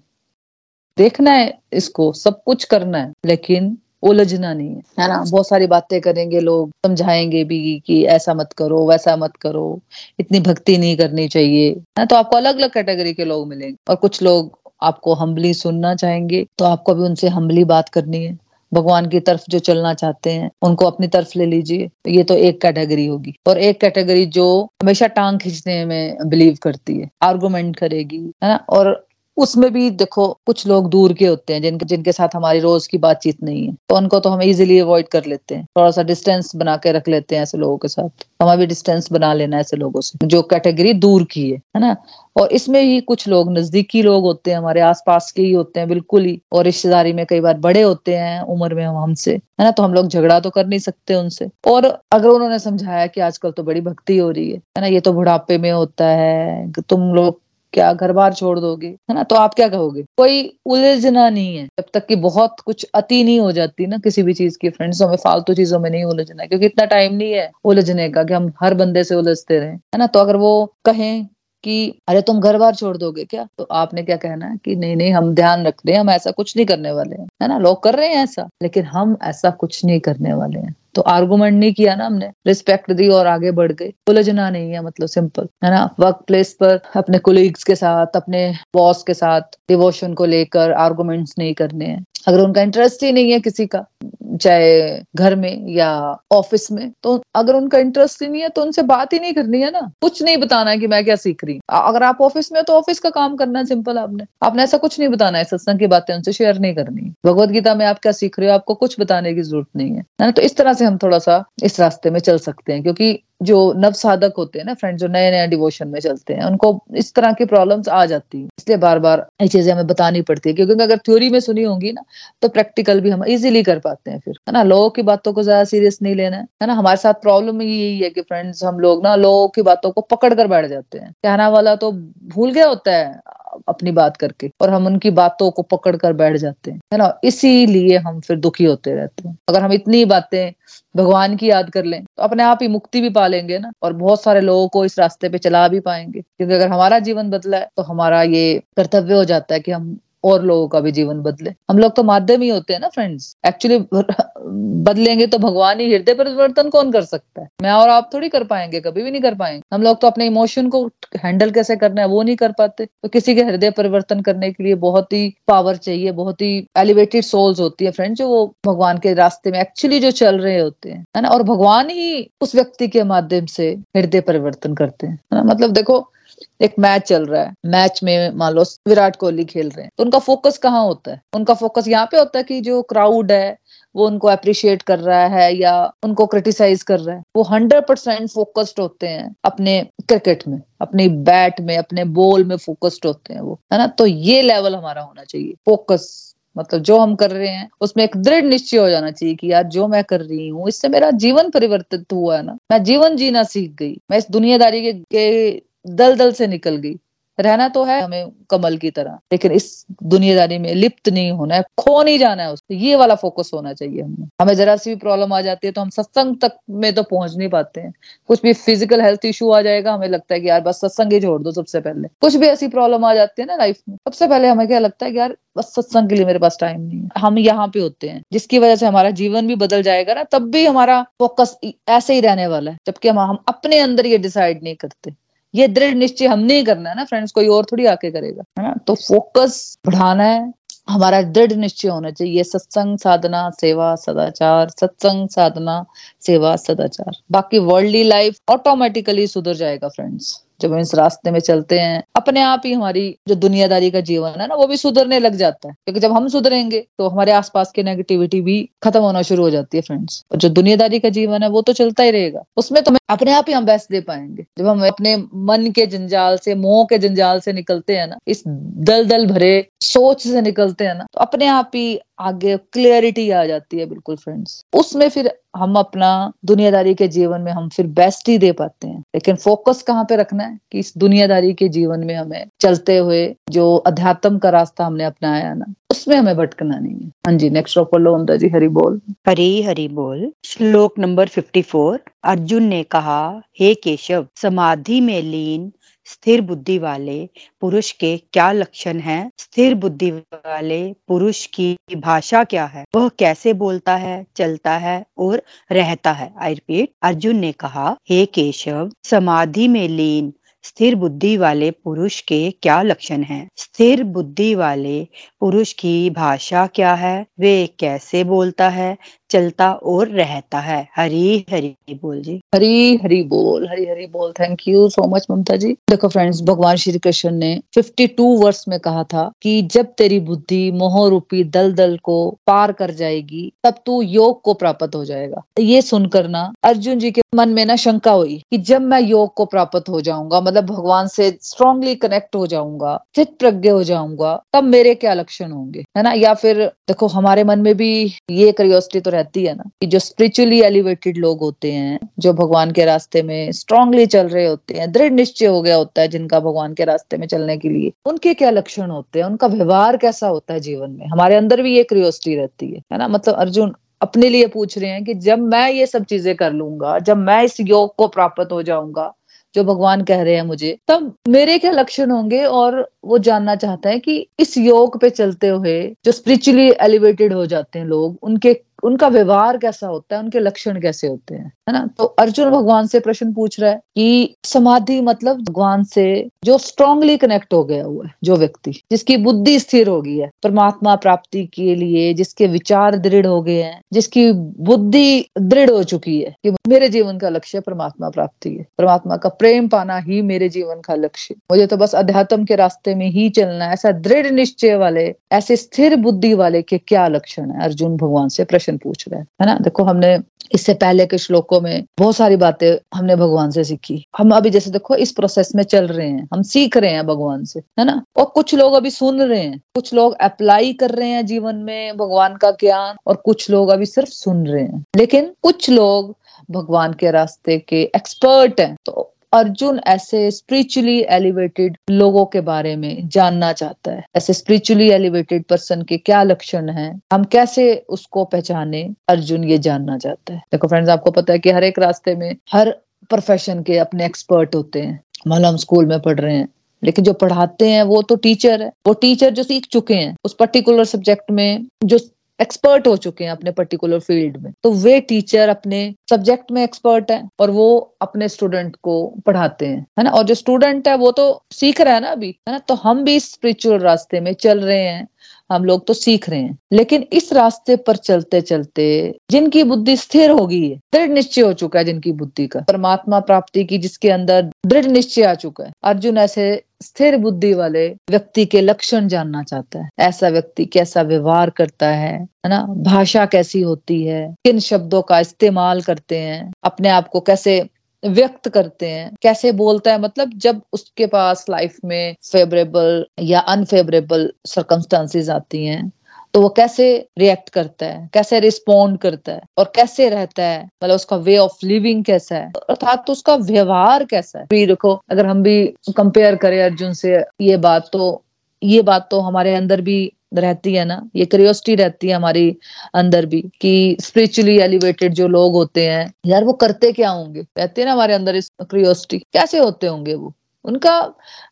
देखना है इसको, सब कुछ करना है। लेकिन उलझना नहीं है है ना? बहुत सारी बातें करेंगे लोग, समझाएँगे भी कि ऐसा मत करो, वैसा मत करो, इतनी भक्ति नहीं करनी चाहिए, है तो आपको अलग अलग कैटेगरी के लोग मिलेंगे और कुछ लोग आपको हम्बली सुनना चाहेंगे तो आपको भी उनसे हम्बली बात करनी है। भगवान की तरफ़ जो चलना चाहते हैं, उनको अपनी तरफ़ ले लीजिए, ये तो एक कैटेगरी होगी। और एक कैटेगरी जो हमेशा टांग खींचने में बिलीव करती है आर्गुमेंट करेगी, है ना? और उसमें भी देखो, कुछ लोग दूर के होते हैं, जिनके जिनके साथ हमारी रोज की बातचीत नहीं है। तो उनको तो हम इजीली अवॉइड कर लेते हैं। थोड़ा सा डिस्टेंस बना के रख लेते हैं ऐसे लोगों के साथ। हमें भी डिस्टेंस बना लेना ऐसे लोगों से, जो कैटेगरी दूर की है है ना? और इसमें ही कुछ लोग, नजदीकी लोग होते हैं, हमारे आसपास के ही होते हैं, बिल्कुल ही। और रिश्तेदारी में कई बार बड़े होते हैं, उम्र में हमसे, है ना? तो हम लोग झगड़ा तो कर नहीं सकते उनसे। और अगर उन्होंने समझाया कि आजकल तो बड़ी भक्ति हो रही है है ना? ये तो बुढ़ापे में होता है, तुम लोग क्या घर बार छोड़ दोगे? है ना? तो आप क्या कहोगे? कोई उलझना नहीं है। जब तक कि बहुत कुछ अति नहीं हो जाती ना किसी भी चीज़ की फ्रेंड्स हमें फालतू चीज़ों में नहीं उलझना क्योंकि इतना टाइम नहीं है उलझने का कि हम हर बंदे से उलझते रहे। है ना? तो अगर वो कहें कि, अरे, तुम घर बार छोड़ दोगे क्या? तो आपने क्या कहना है कि, नहीं नहीं, हम ध्यान रख रहे हैं, हम ऐसा कुछ नहीं करने वाले हैं। है ना? लोग कर रहे हैं ऐसा, लेकिन हम ऐसा कुछ नहीं करने वाले हैं। तो आर्गूमेंट नहीं किया ना हमने। रिस्पेक्ट दी और आगे बढ़ गए। उलझना नहीं है मतलब सिंपल है ना? वर्क प्लेस पर अपने कोलिग्स के साथ, अपने बॉस के साथ डिवोशन को लेकर आर्गूमेंट्स नहीं करने हैं। अगर उनका इंटरेस्ट ही नहीं है किसी का चाहे घर में या ऑफ़िस में तो अगर उनका इंटरेस्ट ही नहीं है तो उनसे बात ही नहीं करनी है ना। कुछ नहीं बताना है कि मैं क्या सीख रही अगर आप ऑफ़िस में तो ऑफ़िस का काम करना है सिंपल आपने। आपने ऐसा कुछ नहीं बताना है, सत्संग की बातें उनसे शेयर नहीं करनी। भगवत गीता में आप क्या सीख रहे हो, आपको कुछ बताने की ज़रूरत नहीं है ना? तो इस तरह से हम थोड़ा सा इस रास्ते में चल सकते हैं, क्योंकि जो नव साधक होते हैं ना फ्रेंड जो नए नए डिवोशन में चलते हैं, उनको इस तरह की प्रॉब्लम्स आ जाती है। इसलिए बार बार ये चीज़ें हमें बतानी पड़ती है, क्योंकि अगर थ्योरी में सुनी होंगी ना तो प्रैक्टिकल भी हम इजीली कर पाते हैं फिर। है ना? लोगों की बातों को ज़्यादा सीरियस नहीं लेना है। है ना? हमारे साथ प्रॉब्लम यही है कि फ्रेंड्स हम लोग ना लोगों की बातों को पकड़ कर बैठ जाते हैं। कहना वाला तो भूल गया होता है। अपनी बात करके और हम उनकी बातों को पकड़ कर बैठ जाते हैं, है ना? इसीलिए हम फिर दुखी होते रहते हैं। अगर हम इतनी बातें भगवान की याद कर लें तो अपने आप ही मुक्ति भी पा लेंगे ना? और बहुत सारे लोगों को इस रास्ते पे चला भी पाएँगे। क्योंकि अगर हमारा जीवन बदला है तो हमारा ये कर्तव्य हो जाता है कि हम और लोगों का भी जीवन बदले। हम लोग तो माध्यम ही होते हैं ना फ्रेंड्स एक्चुअली बदलेंगे तो भगवान ही हृदय परिवर्तन कौन कर सकता है? मैं और आप थोड़ी कर पाएँगे, कभी भी नहीं कर पाएँगे। हम लोग तो अपने इमोशन को हैंडल कैसे करना है, वो नहीं कर पाते। तो किसी के हृदय परिवर्तन करने के लिए बहुत ही पावर चाहिए, बहुत ही एलिवेटेड सोल्स होती है फ्रेंड जो वो भगवान के रास्ते में एक्चुअली जो चल रहे होते हैं। है ना? और भगवान ही उस व्यक्ति के माध्यम से हृदय परिवर्तन करते हैं। मतलब देखो एक मैच चल रहा है। मैच में मान लो विराट कोहली खेल रहे हैं। तो उनका फोकस कहाँ होता है? उनका फोकस यहाँ पे होता है कि जो क्राउड है वो उनको अप्रिशिएट कर रहा है या उनको क्रिटिसाइज कर रहा है। वो हंड्रेड परसेंट फोकस्ड होते हैं अपने क्रिकेट में अपनी बैट में अपने बॉल में फोकस्ड होते हैं वो है ना? तो ये लेवल हमारा होना चाहिए। फोकस मतलब जो हम कर रहे हैं उसमें एक दृढ़ निश्चय हो जाना चाहिए कि यार जो मैं कर रही हूँ इससे मेरा जीवन परिवर्तित हुआ है ना? मैं जीवन जीना सीख गई। मैं इस दुनियादारी के, के दल दल से निकल गई। रहना तो है हमें कमल की तरह, लेकिन इस दुनियादारी में लिप्त नहीं होना है, खो नहीं जाना है उससे ये वाला फोकस होना चाहिए हमें। हमें जरा सी भी प्रॉब्लम आ जाती है तो हम सत्संग तक में तो पहुँच नहीं पाते हैं। कुछ भी फ़िज़िकल हेल्थ इशू आ जाएगा, हमें लगता है कि यार बस सत्संग ही छोड़ दो सबसे पहले। कुछ भी ऐसी प्रॉब्लम आ जाती है ना लाइफ में, सबसे पहले हमें क्या लगता है कि यार बस सत्संग के लिए मेरे पास टाइम नहीं है। हम यहाँ पे होते हैं, जिसकी वजह से हमारा जीवन भी बदल जाएगा ना, तब भी हमारा फोकस ऐसे ही रहने वाला है, जबकि हम हम अपने अंदर ये डिसाइड नहीं करते। ये दृढ़ निश्चय हम नहीं करना है ना फ्रेंड्स कोई और थोड़ी आके करेगा, है ना? तो फोकस बढ़ाना है। हमारा दृढ़ निश्चय होना चाहिए। सत्संग साधना, सेवा, सदाचार, सत्संग साधना, सेवा, सदाचार। बाकी वर्ल्डली लाइफ ऑटोमेटिकली सुधर जाएगा फ्रेंड्स जब हम इस रास्ते में चलते हैं, अपने आप ही हमारी जो दुनियादारी का जीवन है ना, वो भी सुधरने लग जाता है। क्योंकि जब हम सुधरेंगे तो हमारे आसपास की नेगेटिविटी भी खत्म होना शुरू हो जाती है फ्रेंड्स और जो दुनियादारी का जीवन है, वो तो चलता ही रहेगा। उसमें तो हमें अपने आप ही हम बेस्ट दे पाएँगे। जब हम अपने मन के जंजाल से, मोह के जंजाल से निकलते हैं ना, इस दल दल भरे सोच से निकलते हैं ना तो अपने आप ही आगे क्लियरिटी आ जाती है, बिल्कुल फ्रेंड्स उसमें फिर हम अपना दुनियादारी के जीवन में हम फिर बेस्ट ही दे पाते हैं। लेकिन फोकस कहाँ पे रखना है? कि इस दुनियादारी के जीवन में हमें चलते हुए जो अध्यात्म का रास्ता हमने अपनाया ना उसमें हमें भटकना नहीं है। हाँ जी नेक्स्ट ऑफ़ लोमदा जी, हरी बोल।
हरी हरी बोल। श्लोक नंबर फिफ्टी फोर अर्जुन ने कहा, हे केशव, समाधि में लीन, स्थिर बुद्धि वाले पुरुष के क्या लक्षण हैं? स्थिर बुद्धि वाले पुरुष की भाषा क्या है? वह कैसे बोलता है, चलता है और रहता है? आई रिपीट अर्जुन ने कहा, हे केशव, समाधि में लीन स्थिर बुद्धि वाले पुरुष के क्या लक्षण हैं? स्थिर बुद्धि वाले पुरुष की भाषा क्या है वे कैसे बोलता है चलता और रहता है। हरी हरी बोल जी।
हरी हरी बोल, हरी हरी बोल। Thank you so much Mamta ji. देखो फ्रेंड्स भगवान श्री कृष्ण ने 52 वर्ष में कहा था कि जब तेरी बुद्धि मोह रूपी दल दल को पार कर जाएगी, तब तू योग को प्राप्त हो जाएगा। ये सुनकर ना अर्जुन जी के मन में ना शंका हुई कि जब मैं योग को प्राप्त हो जाऊँगा मतलब भगवान से स्ट्रांगली कनेक्ट हो जाऊँगा चित प्रज्ञ हो जाऊँगा, तब मेरे क्या लक्षण होंगे? है ना? या फिर देखो, हमारे मन में भी ये क्रियोसिटी तो रहती है ना, कि जो स्पिरिचुअली एलिवेटेड लोग होते हैं, जो भगवान के रास्ते में स्ट्रांगली चल रहे होते हैं, दृढ़ निश्चय हो गया होता है जिनका भगवान के रास्ते में चलने के लिए, उनके क्या लक्षण होते हैं? उनका व्यवहार कैसा होता है जीवन में? हमारे अंदर भी ये क्रियोसिटी रहती है है ना? मतलब अर्जुन अपने लिए पूछ रहे हैं कि जब मैं ये सब चीज़ें कर लूँगा, जब मैं इस योग को प्राप्त हो जाऊँगा, जो भगवान कह रहे हैं मुझे, तब मेरे क्या लक्षण होंगे? और वो जानना चाहता है कि इस योग पे चलते हुए जो स्पिरिचुअली एलिवेटेड हो जाते हैं लोग, उनके उनका व्यवहार कैसा होता है, उनके लक्षण कैसे होते हैं, है ना? तो अर्जुन भगवान से प्रश्न पूछ रहा है कि समाधि मतलब भगवान से जो स्ट्रांगली कनेक्ट हो गया हुआ है, जो व्यक्ति, जिसकी बुद्धि स्थिर हो गई है, परमात्मा प्राप्ति के लिए, जिसके विचार दृढ़ हो गए हैं, जिसकी बुद्धि दृढ़ हो चुकी है कि मेरे जीवन का लक्ष्य परमात्मा प्राप्ति है। परमात्मा का प्रेम पाना ही मेरे जीवन का लक्ष्य। मुझे तो बस अध्यात्म के रास्ते में ही चलना है, ऐसा दृढ़ निश्चय वाले, ऐसे स्थिर बुद्धि वाले के क्या लक्षण है? अर्जुन भगवान से प्रश्न क्वेश्चन पूछ रहे हैं, है ना? देखो, हमने इससे पहले के श्लोकों में बहुत सारी बातें हमने भगवान से सीखी। हम अभी जैसे देखो, इस प्रोसेस में चल रहे हैं। हम सीख रहे हैं भगवान से, है ना? और कुछ लोग अभी सुन रहे हैं। कुछ लोग अप्लाई कर रहे हैं जीवन में भगवान का ज्ञान और कुछ लोग अभी सिर्फ़ सुन रहे हैं। लेकिन कुछ लोग भगवान के रास्ते के एक्सपर्ट हैं। तो अर्जुन ऐसे स्पिरिचुअली एलिवेटेड लोगों के बारे में जानना चाहता है। ऐसे स्पिरिचुअली एलिवेटेड पर्सन के क्या लक्षण हैं? हम कैसे उसको पहचाने? अर्जुन ये जानना चाहता है। देखो फ्रेंड्स आपको पता है कि हर एक रास्ते में हर प्रोफेशन के अपने एक्सपर्ट होते हैं। मान हम स्कूल में पढ़ रहे हैं। लेकिन जो पढ़ाते हैं, वो तो टीचर है। वो टीचर जो सीख चुके हैं, उस पर्टिकुलर सब्जेक्ट में, जो एक्सपर्ट हो चुके हैं अपने पर्टिकुलर फ़ील्ड में। तो वे टीचर अपने सब्जेक्ट में एक्सपर्ट है और वो अपने स्टूडेंट को पढ़ाते हैं, है ना? और जो स्टूडेंट है वो तो सीख रहा है ना अभी, है ना? तो हम भी स्पिरिचुअल रास्ते में चल रहे हैं, हम लोग तो सीख रहे हैं। लेकिन इस रास्ते पर चलते चलते जिनकी बुद्धि स्थिर हो गई है दृढ़ निश्चय हो चुका है जिनकी बुद्धि का। परमात्मा प्राप्ति की जिसके अंदर दृढ़ निश्चय आ चुका है। अर्जुन ऐसे स्थिर बुद्धि वाले व्यक्ति के लक्षण जानना चाहता है। ऐसा व्यक्ति कैसा व्यवहार करता है है ना? भाषा कैसी होती है? किन शब्दों का इस्तेमाल करते हैं? अपने आप को कैसे व्यक्त करते हैं? कैसे बोलता है? मतलब जब उसके पास लाइफ में फेवरेबल या अनफेवरेबल सर्कमस्टांसेस आती हैं तो वो कैसे रिएक्ट करता है? कैसे रिस्पोंड करता है? और कैसे रहता है? मतलब उसका वे ऑफ़ लिविंग कैसा है? अर्थात तो उसका व्यवहार कैसा है? भी देखो, अगर हम भी कंपेयर करें अर्जुन से ये बात तो ये बात तो हमारे अंदर भी रहती है ना? ये क्रियोसिटी रहती है हमारी अंदर भी कि स्पिरिचुअली एलिवेटेड जो लोग होते हैं, यार वो करते क्या होंगे? रहते हैं ना हमारे अंदर इस क्रियोसिटी कैसे होते होंगे वो? उनका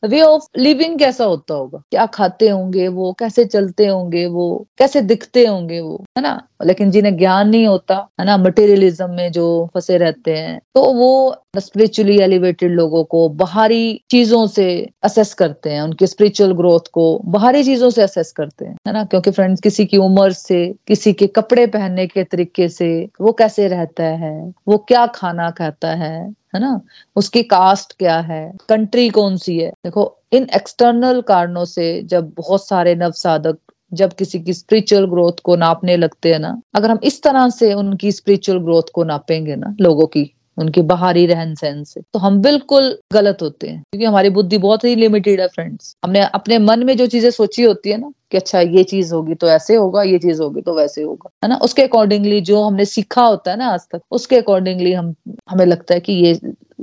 वे ऑफ़ लिविंग कैसा होता होगा? क्या खाते होंगे वो? कैसे चलते होंगे वो? कैसे दिखते होंगे वो? है ना? लेकिन जिन्हें ज्ञान नहीं होता, है ना मटेरियलिज्म में जो फंसे रहते हैं तो वो स्पिरिचुअली एलिवेटेड लोगों को बाहरी चीज़ों से असेस करते हैं, उनके स्पिरिचुअल ग्रोथ को बाहरी चीज़ों से असेस करते हैं, है ना? क्योंकि फ्रेंड्स किसी की उम्र से, किसी के कपड़े पहनने के तरीके से वो कैसे रहता है? वो क्या खाना खाता है? है ना? उसकी कास्ट क्या है? कंट्री कौन सी है? देखो, इन एक्सटर्नल कारणों से जब बहुत सारे नव साधक जब किसी की स्पिरिचुअल ग्रोथ को नापने लगते हैं ना, अगर हम इस तरह से उनकी स्पिरिचुअल ग्रोथ को नापेंगे ना, लोगों की उनकी बाहरी रहन सहन से। तो हम बिल्कुल गलत होते हैं, क्योंकि हमारी बुद्धि बहुत ही लिमिटेड है फ्रेंड्स हमने अपने मन में जो चीज़ें सोची होती है ना, कि अच्छा ये चीज़ होगी तो ऐसे होगा, ये चीज़ होगी तो वैसे होगा, है ना? उसके अकॉर्डिंगली जो हमने सीखा होता है ना आज तक, उसके अकॉर्डिंगली हम, हमें लगता है कि ये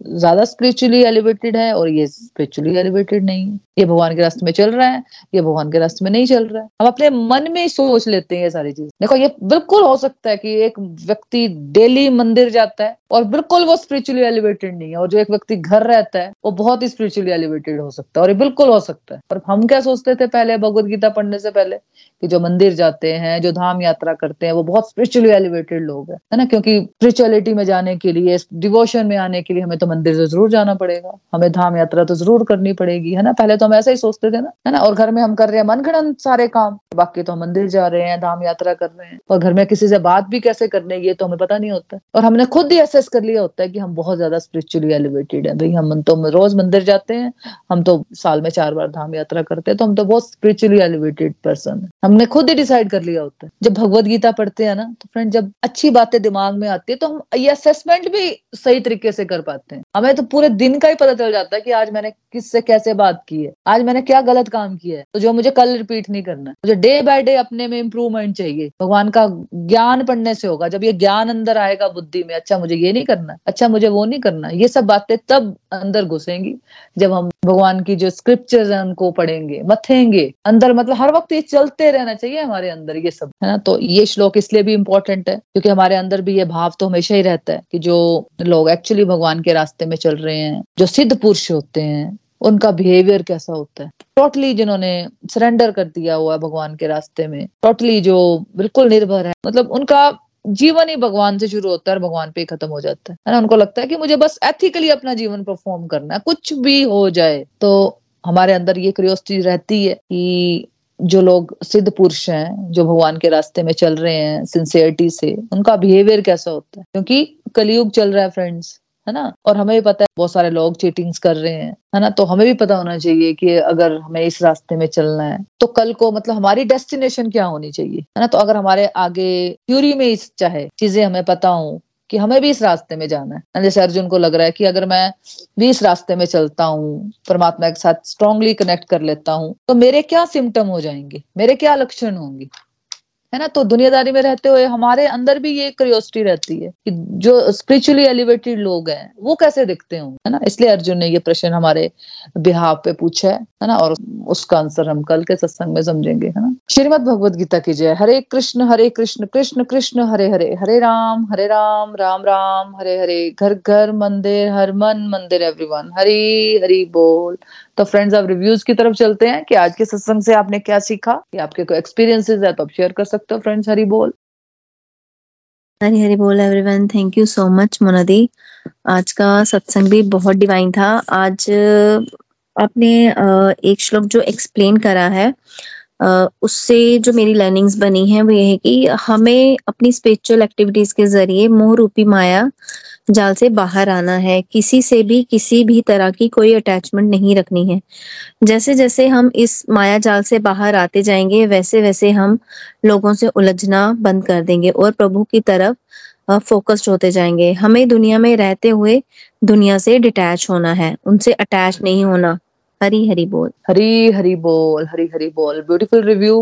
ज़्यादा स्पिरिचुअली एलिवेटेड है और ये स्पिरिचुअली एलिवेटेड नहीं है। ये भगवान के रास्ते में चल रहा है, ये भगवान के रास्ते में नहीं चल रहा है। हम अपने मन में सोच लेते हैं ये सारी चीज़। देखो, ये बिल्कुल हो सकता है कि एक व्यक्ति डेली मंदिर जाता है और बिल्कुल वो स्पिरिचुअली एलिवेटेड नहीं है और जो एक व्यक्ति घर रहता है, वो बहुत ही स्पिरिचुअली एलिवेटेड हो सकता है और ये बिल्कुल हो सकता है। पर हम क्या सोचते थे पहले, भगवत गीता पढ़ने से पहले? कि जो मंदिर जाते हैं, जो धाम यात्रा करते हैं, वो बहुत स्पिरिचुअली एलिवेटेड लोग हैं, है ना? क्योंकि स्पिरिचुअलिटी में जाने के लिए डिवोशन में आने के लिए हमें तो मंदिर तो ज़रूर जाना पड़ेगा। हमें धाम यात्रा तो ज़रूर करनी पड़ेगी, है ना? पहले तो हम ऐसा ही सोचते थे ना, है ना? और घर में हम कर रहे हैं मनगणन सारे काम। बाकी तो हम मंदिर जा रहे हैं, धाम यात्रा कर रहे हैं। और घर में किसी से बात भी कैसे करने ये तो हमें पता नहीं होता और हमने खुद ही एसेस कर लिया होता है कि हम बहुत ज़्यादा स्पिरिचुअली एलिवेटेड है। भाई, हम तो रोज मंदिर जाते हैं, हम तो साल में चार बार धाम यात्रा करते हैं तो हम तो बहुत स्पिरिचुअली एलिवेटेड पर्सन है। हमने खुद ही डिसाइड कर लिया होता है। जब भगवत गीता पढ़ते हैं ना तो फ्रेंड जब अच्छी बातें दिमाग में आती है तो हम ये असेसमेंट भी सही तरीके से कर पाते हैं। हमें तो पूरे दिन का ही पता चल जाता है कि आज मैंने किससे कैसे बात की है, आज मैंने क्या गलत काम किया है। तो जो मुझे कल रिपीट नहीं करना मुझे डे बाय डे अपने में इम्प्रूवमेंट चाहिए। भगवान का ज्ञान पढ़ने से होगा। जब ये ज्ञान अंदर आएगा बुद्धि में अच्छा मुझे ये नहीं करना अच्छा मुझे वो नहीं करना ये सब बातें तब अंदर घुसेंगी, जब हम भगवान की जो स्क्रिप्चर्स है, उनको पढ़ेंगे, मथेंगे। अंदर मतलब हर वक्त ये चलते रहना चाहिए हमारे अंदर ये सब, है ना? तो ये श्लोक इसलिए भी इम्पोर्टेंट है, क्योंकि हमारे अंदर भी ये भाव तो हमेशा ही रहता है कि जो लोग एक्चुअली भगवान के रास्ते में चल रहे हैं, जो सिद्ध पुरुष होते हैं, उनका बिहेवियर कैसा होता है? टोटली जिन्होंने सरेंडर कर दिया हुआ है भगवान के रास्ते में टोटली जो बिल्कुल निर्भर है मतलब उनका जीवन ही भगवान से शुरू होता है और भगवान पे खत्म हो जाता है। ना? उनको लगता है कि मुझे बस एथिकली अपना जीवन परफॉर्म करना है, कुछ भी हो जाए तो हमारे अंदर ये क्रियोसिटी रहती है कि जो लोग सिद्ध पुरुष हैं, जो भगवान के रास्ते में चल रहे हैं सिंसियरिटी से, उनका बिहेवियर कैसा होता है? क्योंकि कलयुग चल रहा है फ्रेंड्स है ना? और हमें भी पता है, बहुत सारे लोग चीटिंग्स कर रहे हैं, है ना? तो हमें भी पता होना चाहिए कि अगर हमें इस रास्ते में चलना है तो कल को मतलब हमारी डेस्टिनेशन क्या होनी चाहिए, है ना? तो अगर हमारे आगे थ्योरी में इस चाहे, चीज़ें हमें पता हो कि हमें भी इस रास्ते में जाना है। जैसे अर्जुन को लग रहा है कि अगर मैं भी इस रास्ते में चलता हूँ, परमात्मा के साथ स्ट्रांगली कनेक्ट कर लेता हूँ तो मेरे क्या सिम्टम हो जाएँगे? मेरे क्या लक्षण होंगे? है ना? तो दुनियादारी में रहते हुए हमारे अंदर भी ये क्रियोसिटी रहती है कि जो स्पिरिचुअली एलिवेटेड लोग हैं, वो कैसे दिखते होंगे है ना? इसलिए अर्जुन ने ये प्रश्न हमारे बिहाव पे पूछा है है ना? और उसका आंसर हम कल के सत्संग में समझेंगे, है ना? श्रीमद भगवद गीता की जय। हरे कृष्ण हरे कृष्ण कृष्ण कृष्ण, हरे हरे। हरे राम हरे राम राम राम, हरे हरे। घर घर मंदिर, हर मन मंदिर एवरीवन हरी हरी बोल। तो फ्रेंड्स अब रिव्यूज़ की तरफ़ चलते हैं कि आज के सत्संग से आपने क्या सीखा? कि आपके कोई एक्सपीरियंसेस है तो आप शेयर कर सकते हो फ्रेंड्स हरी बोल।
हरी हरी बोल everyone thank you so much मोनादी आज का सत्संग भी बहुत डिवाइन था। आज आपने एक श्लोक जो एक्सप्लेन करा है उससे जो मेरी लर्निंग्स बनी है वो ये है कि हमें अपनी स्पिरिचुअल एक्टिविटीज़ के ज़रिए मोह रूपी माया जाल से बाहर आना है, किसी से भी किसी भी तरह की कोई अटैचमेंट नहीं रखनी है। जैसे जैसे हम इस माया जाल से बाहर आते जाएँगे, वैसे वैसे हम लोगों से उलझना बंद कर देंगे और प्रभु की तरफ़ फोकस्ड होते जाएँगे। हमें दुनिया में रहते हुए दुनिया से डिटैच होना है, उनसे अटैच नहीं होना। हरी हरी बोल।
हरी हरी बोल, हरी हरी बोल। ब्यूटीफुल रिव्यू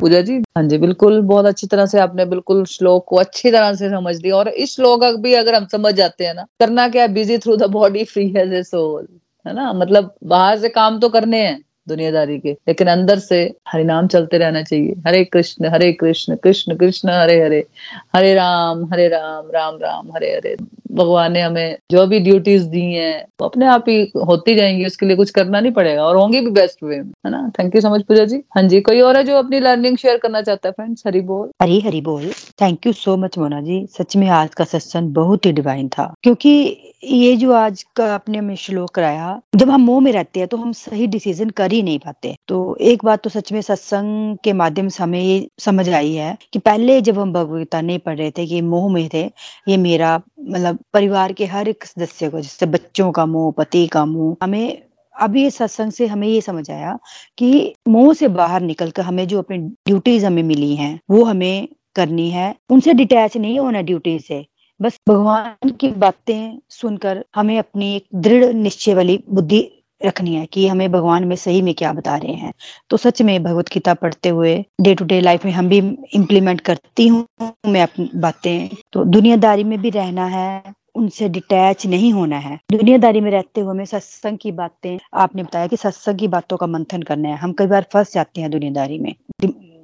पूजा जी हाँ जी, बिल्कुल बहुत अच्छी तरह से आपने बिल्कुल श्लोक को अच्छी तरह से समझ लिया। और इस श्लोक भी अगर हम समझ जाते हैं ना, करना क्या busy through the body free has a soul है ना? मतलब बाहर से काम तो करने हैं। दुनियादारी के। लेकिन अंदर से हरिनाम चलते रहना चाहिए। हरे कृष्ण हरे कृष्ण कृष्ण कृष्ण, हरे हरे। हरे राम हरे राम राम राम, हरे हरे। भगवान ने हमें जो भी ड्यूटीज़ दी हैं, वो अपने आप ही होती जाएँगी, उसके लिए कुछ करना नहीं पड़ेगा, और होंगी भी बेस्ट वे है ना? Thank you so much Puja ji. हाँ जी, कोई और है जो अपनी लर्निंग शेयर करना चाहता है फ्रेंड्स हरी बोल।
हरी हरी बोल। Thank you so much Mona ji. सच में आज का सत्संग बहुत ही डिवाइन था। क्योंकि ये जो आज का आपने हमें श्लोक कराया, जब हम मोह में रहते हैं तो हम सही डिसीज़न कर ही नहीं पाते। तो एक बात तो सच में सत्संग के माध्यम से हमें ये समझ आई है कि पहले जब हम भगवता नहीं पढ़ रहे थे, कि मोह में थे, ये मेरा मतलब परिवार के हर एक सदस्य को, जैसे बच्चों का मोह, पति का मोह, हमें अभी सत्संग से हमें ये समझ आया कि मोह से बाहर निकलकर हमें जो अपनी ड्यूटीज़ हमें मिली हैं, वो हमें करनी है। उनसे डिटैच नहीं होना ड्यूटी से, बस भगवान की बातें सुनकर हमें अपनी एक दृढ़ निश्चय वाली बुद्धि रखनी है कि हमें भगवान में सही में क्या बता रहे हैं। तो सच में भगवत गीता पढ़ते हुए डे टू डे लाइफ में हम भी इम्प्लीमेंट करती हूँ मैं अपनी बातें। तो दुनियादारी में भी रहना है, उनसे डिटैच नहीं होना है। दुनियादारी में रहते हुए हमें सत्संग की बातें, आपने बताया कि सत्संग की बातों का मंथन करना है। हम कई बार फंस जाते हैं दुनियादारी में।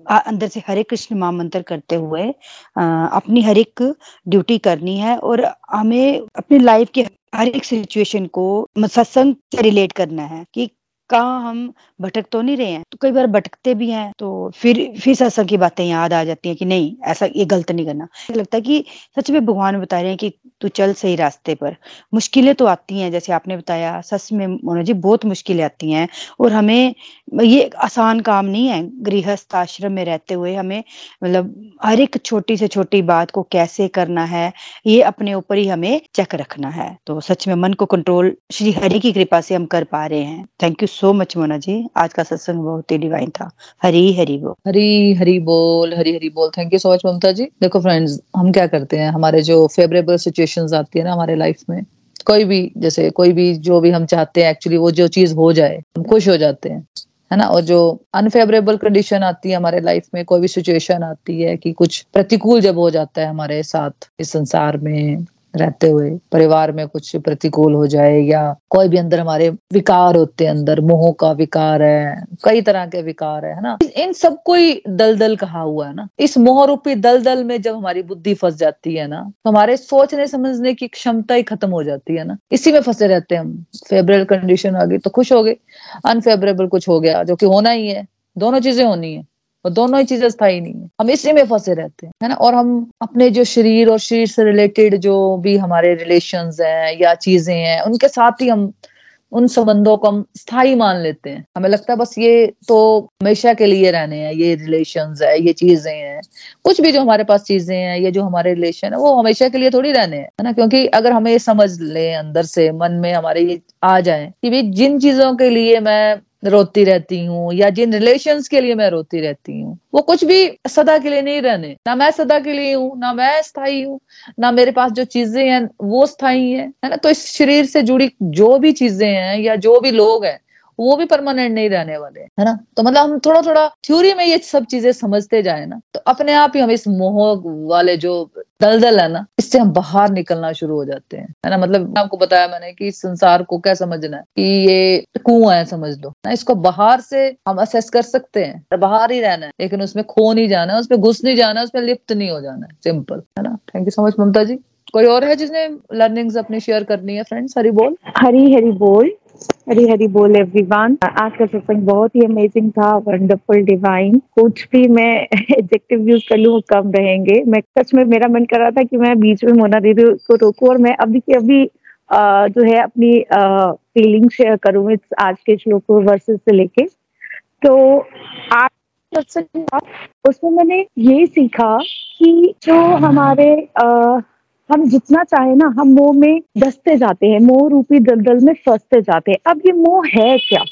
अंदर से हरे कृष्ण महामंत्र करते हुए अपनी हर एक ड्यूटी करनी है और हमें अपनी लाइफ के हर एक सिचुएशन को सत्संग से रिलेट करना है कि कहाँ हम भटक तो नहीं रहे हैं। तो कई बार भटकते भी हैं तो फिर फिर सत्संग की बातें याद आ जाती हैं कि नहीं, ऐसा ये गलत नहीं करना। लगता है कि सच में भगवान बता रहे हैं कि तू चल सही रास्ते पर। मुश्किलें तो आती हैं, जैसे आपने बताया, सच में मोना जी, बहुत मुश्किलें आती हैं। और हमें, ये आसान काम नहीं है, गृहस्थ आश्रम में रहते हुए हमें मतलब हर एक छोटी से छोटी बात को कैसे करना है, ये अपने ऊपर ही हमें चेक रखना है। तो सच में मन को कंट्रोल श्री हरि की कृपा से हम कर पा रहे हैं। Thank you so much Mona ji आज का सत्संग बहुत ही डिवाइन था। हरी हरी बोल।
हरी हरी बोल, हरी हरी बोल। Thank you so much Mamta ji. देखो फ्रेंड्स हम क्या करते हैं? हमारे जो फेवरेबल सिचुएशंस आती है ना हमारे लाइफ में, कोई भी, जैसे कोई भी, जो भी हम चाहते हैं एक्चुअली वो जो चीज़ हो जाए, हम खुश हो जाते हैं, है ना? और जो अनफेवरेबल कंडीशन आती है हमारे लाइफ में, कोई भी सिचुएशन आती है कि कुछ प्रतिकूल जब हो जाता है हमारे साथ, इस संसार में रहते हुए, परिवार में कुछ प्रतिकूल हो जाए या कोई भी अंदर हमारे विकार होते हैं अंदर, मोह का विकार है, कई तरह के विकार है ना? इन सबको ही दलदल कहा हुआ है ना? इस मोह रूपी दलदल में जब हमारी बुद्धि फंस जाती है ना तो हमारे सोचने समझने की क्षमता ही खत्म हो जाती है ना? इसी में फंसे रहते हैं हम। फेवरेबल कंडीशन आ गई तो खुश हो गए। अनफेवरेबल कुछ हो गया, जो कि होना ही है। दोनों चीज़ें होनी है। और दोनों ही चीज़ें स्थायी नहीं है। हम इसी में फंसे रहते हैं, है ना? और हम अपने जो शरीर और शरीर से रिलेटेड जो भी हमारे रिलेशन हैं या चीज़ें हैं, उनके साथ ही हम, उन संबंधों को हम स्थायी मान लेते हैं। हमें लगता है बस ये तो हमेशा के लिए रहने हैं, ये रिलेशन है, ये चीज़ें हैं। कुछ भी जो हमारे पास चीज़ें हैं, ये जो हमारे रिलेशन है, वो हमेशा के लिए थोड़ी रहने हैं, है ना? क्योंकि अगर हमें ये समझ ले अंदर से, मन में हमारे ये आ जाए कि भाई जिन चीज़ों के लिए मैं रोती रहती हूँ, या जिन रिलेशन के लिए मैं रोती रहती हूँ, वो कुछ भी सदा के लिए नहीं रहने। ना मैं सदा के लिए हूँ, ना मैं स्थायी हूँ, ना मेरे पास जो चीज़ें हैं, वो स्थायी है है ना? तो इस शरीर से जुड़ी जो भी चीज़ें हैं, या जो भी लोग हैं वो भी परमानेंट नहीं रहने वाले, है ना? तो मतलब हम थोड़ा थोड़ा थ्योरी में ये सब चीज़ें समझते जाए ना तो अपने आप ही हम इस मोह वाले जो दलदल है ना, इससे हम बाहर निकलना शुरू हो जाते हैं, है ना? मतलब आपको बताया मैंने कि संसार को क्या समझना है, कि ये कुआँ है समझ लो, ना? इसको बाहर से हम असेस कर सकते हैं बाहर ही रहना है, लेकिन उसमें खो नहीं जाना है उसमें घुस नहीं जाना है उसमें लिप्त नहीं हो जाना है सिंपल है ना? Thank you so much Mamta ji. कोई और है जिसने लर्निंग्स अपनी शेयर करनी है फ्रेंड्स हरी बोल।
हरी हरी बोल। हरी हरी बोल एवरीवन आज का सत्संग बहुत ही अमेजिंग था वंडरफुल डिवाइन कुछ भी मैं एडजेक्टिव यूज़ कर लूँ कम रहेंगे। मैं सच में मेरा मन कर रहा था कि मैं बीच में मोना दीदी को रोकूं और मैं अभी के अभी जो है अपनी फीलिंग शेयर करूँ इस आज के श्लोक वर्सेस से लेके। तो आज सत्संग उसमें मैंने ये सीखा कि जो हमारे आ, हम जितना चाहे ना, हम मोह में दसते जाते हैं, मोह रूपी दलदल में फंसते जाते हैं। अब ये मोह है क्या?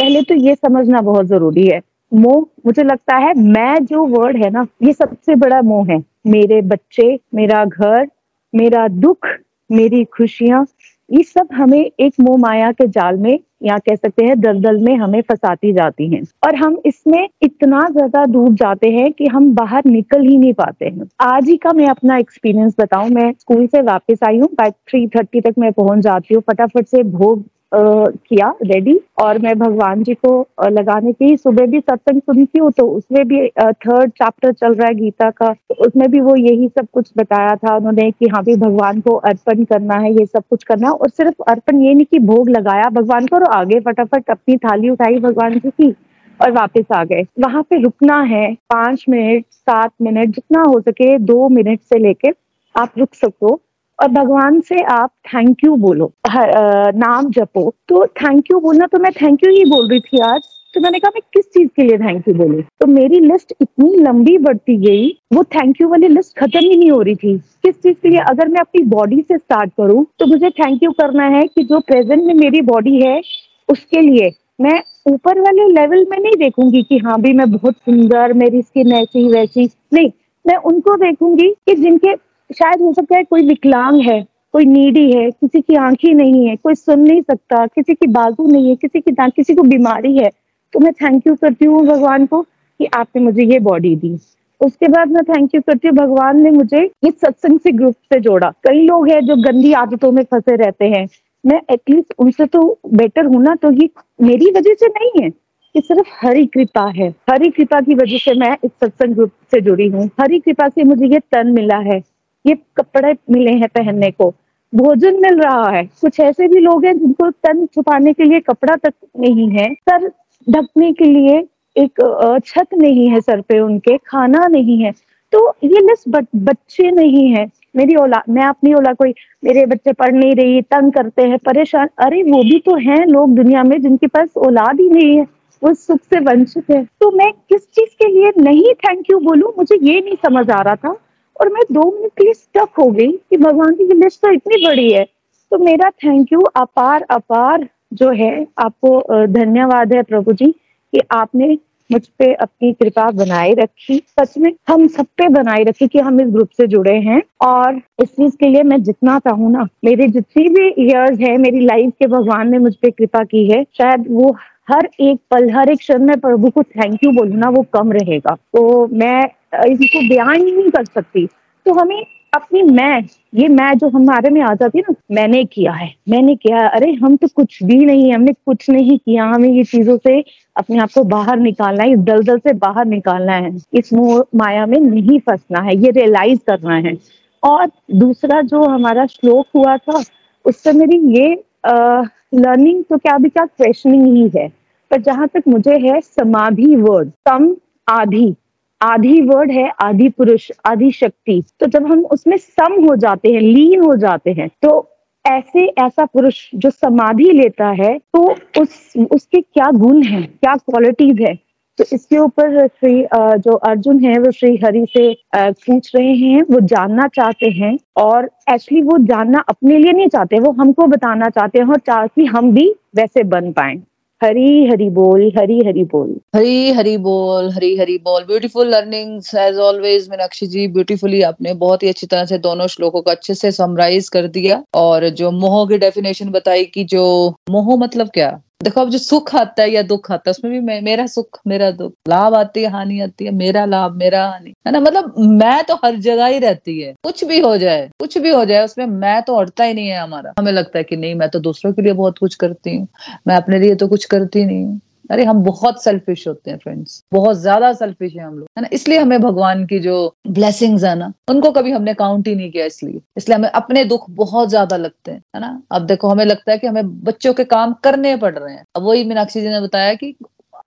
पहले तो ये समझना बहुत ज़रूरी है। मोह, मुझे लगता है मैं जो वर्ड है ना, ये सबसे बड़ा मोह है। मेरे बच्चे, मेरा घर, मेरा दुख, मेरी खुशियाँ ये सब हमें एक मोह माया के जाल में, या कह सकते हैं दलदल में हमें फंसाती जाती हैं। और हम इसमें इतना ज़्यादा डूब जाते हैं कि हम बाहर निकल ही नहीं पाते हैं। आज ही का मैं अपना एक्सपीरियंस बताऊँ, मैं स्कूल से वापस आई हूँ बाय थ्री थर्टी तक मैं पहुँच जाती हूँ, फटाफट से भोग किया रेडी और मैं भगवान जी को लगाने की सुबह भी सत्संग सुनती हूँ तो उसमें भी थर्ड चैप्टर चल रहा है गीता का तो उसमें भी वो यही सब कुछ बताया था उन्होंने कि हाँ भी भगवान को अर्पण करना है, ये सब कुछ करना है, और सिर्फ़ अर्पण ये नहीं कि भोग लगाया भगवान को और आगे फटाफट अपनी थाली उठाई भगवान जी की और वापस आ गए। वहाँ पे रुकना है, पाँच मिनट, सात मिनट, जितना हो सके दो मिनट से लेके आप रुक सको और भगवान से आप थैंक यू बोलो। नाम जपो। तो थैंक यू बोलना तो मैं थैंक यू ही बोल रही थी आज तो मैंने कहा, मैं किस चीज़ के लिए थैंक यू बोलूँ? तो मेरी लिस्ट इतनी लंबी बढ़ती गई, वो थैंक यू वाली लिस्ट खत्म ही नहीं हो रही थी। किस चीज़ के लिए? अगर मैं अपनी बॉडी से स्टार्ट करूँ तो मुझे थैंक यू करना है कि जो प्रेजेंट में मेरी बॉडी है, उसके लिए मैं ऊपर वाले लेवल में नहीं देखूँगी कि हाँ भी मैं बहुत सुंदर, मेरी स्किन ऐसी वैसी। नहीं, मैं उनको देखूँगी कि जिनके शायद हो सकता है कोई विकलांग है, कोई नीडी है, किसी की आँखें नहीं है, कोई सुन नहीं सकता, किसी की बाजू नहीं है, किसी की दांत, किसी को बीमारी है। तो मैं थैंक यू करती हूँ भगवान को कि आपने मुझे ये बॉडी दी। उसके बाद मैं थैंक यू करती हूँ, भगवान ने मुझे इस सत्संग से ग्रुप से जोड़ा। कई लोग हैं जो गंदी आदतों में फंसे रहते हैं। मैं एटलीस्ट उनसे तो बेटर हूँ ना तो ये मेरी वजह से नहीं है ये सिर्फ़ हरी कृपा है। हरी कृपा की वजह से मैं इस सत्संग ग्रुप से जुड़ी हूँ। हरी कृपा से मुझे ये तन मिला है। ये कपड़े मिले हैं पहनने को। भोजन मिल रहा है। कुछ ऐसे भी लोग हैं जिनको तन छुपाने के लिए कपड़ा तक नहीं है, सर ढकने के लिए एक छत नहीं है सर पे उनके, खाना नहीं है। तो ये लिस्ट बच्चे नहीं है। मेरी औलाद मैं अपनी औलाद कोई, मेरे बच्चे पढ़ नहीं रही, तंग करते हैं, परेशान। अरे वो भी तो हैं लोग दुनिया में जिनके पास औलाद ही नहीं है। वो सुख से वंचित है। तो मैं किस चीज़ के लिए नहीं थैंक यू बोलूँ? मुझे ये नहीं समझ आ रहा था। और मैं दो मिनट के लिए स्टक हो गई कि भगवान की लिस्ट तो इतनी बड़ी है। तो मेरा थैंक यू अपार अपार जो है, आपको धन्यवाद है प्रभु जी कि आपने मुझ पे अपनी कृपा बनाए रखी। सच में हम सब पे बनाए रखी कि हम इस ग्रुप से जुड़े हैं। और इस चीज़ के लिए मैं जितना चाहूँ ना, मेरे जितनी भी इयर्स है, मेरी लाइफ के भगवान ने मुझ पे कृपा की है, शायद वो हर एक पल, हर एक क्षण में प्रभु को थैंक यू बोलना वो कम रहेगा। तो मैं इसको बयान ही नहीं कर सकती। तो हमें अपनी मैं, ये मैं जो हमारे में आ जाती है ना, मैंने किया है, मैंने किया अरे, हम तो कुछ भी नहीं है, हमने कुछ नहीं किया, हमें ये चीज़ों से अपने आप को बाहर निकालना है, इस दलदल से बाहर निकालना है, इस माया में नहीं फंसना है, ये रियलाइज़ करना है। और दूसरा जो हमारा श्लोक हुआ था उससे मेरी ये लर्निंग तो क्या भी क्या क्वेश्चनिंग ही है। पर जहाँ तक मुझे है समाधि वर्ड सम आधी। आधी वर्ड है आदि पुरुष आदि शक्ति। तो जब हम उसमें सम हो जाते हैं, लीन हो जाते हैं तो ऐसे ऐसा पुरुष जो समाधि लेता है तो उस, उसके क्या गुण हैं, क्या क्वालिटीज है? तो इसके ऊपर श्री जो अर्जुन है, वो श्री हरि से पूछ रहे हैं, वो जानना चाहते हैं, और एक्चुअली वो जानना अपने लिए नहीं चाहते, वो हमको बताना चाहते हैं और ताकि हम भी वैसे बन पाए। हरी हरी बोल, हरी हरी बोल।
हरी हरी बोल, हरी हरी बोल। Beautiful learning as always Meenakshi ji beautifully आपने बहुत ही अच्छी तरह से दोनों श्लोकों को अच्छे से समराइज कर दिया। और जो मोह की डेफिनेशन बताई कि जो मोह मतलब क्या? देखो, अब जो सुख आता है या दुख आता है, उसमें भी मैं, मेरा सुख, मेरा दुख। लाभ आती है, हानि आती है, मेरा लाभ, मेरा हानि। है ना? मतलब मैं तो हर जगह ही रहती है। कुछ भी हो जाए, कुछ भी हो जाए, उसमें मैं तो अड़ता ही नहीं है हमारा। हमें लगता है कि नहीं, मैं तो दूसरों के लिए बहुत कुछ करती हूँ। मैं अपने लिए तो कुछ करती नहीं हूँ। अरे, हम बहुत सेल्फिश होते हैं फ्रेंड्स बहुत ज़्यादा सेल्फिश है हम लोग, है ना? इसलिए हमें भगवान की जो ब्लेसिंग्स है ना, उनको कभी हमने काउंट ही नहीं किया इसलिए. इसलिए हमें अपने दुख बहुत ज़्यादा लगते हैं, है ना? अब देखो, हमें लगता है कि हमें बच्चों के काम करने पड़ रहे हैं. अब वही मीनाक्षी जी ने बताया कि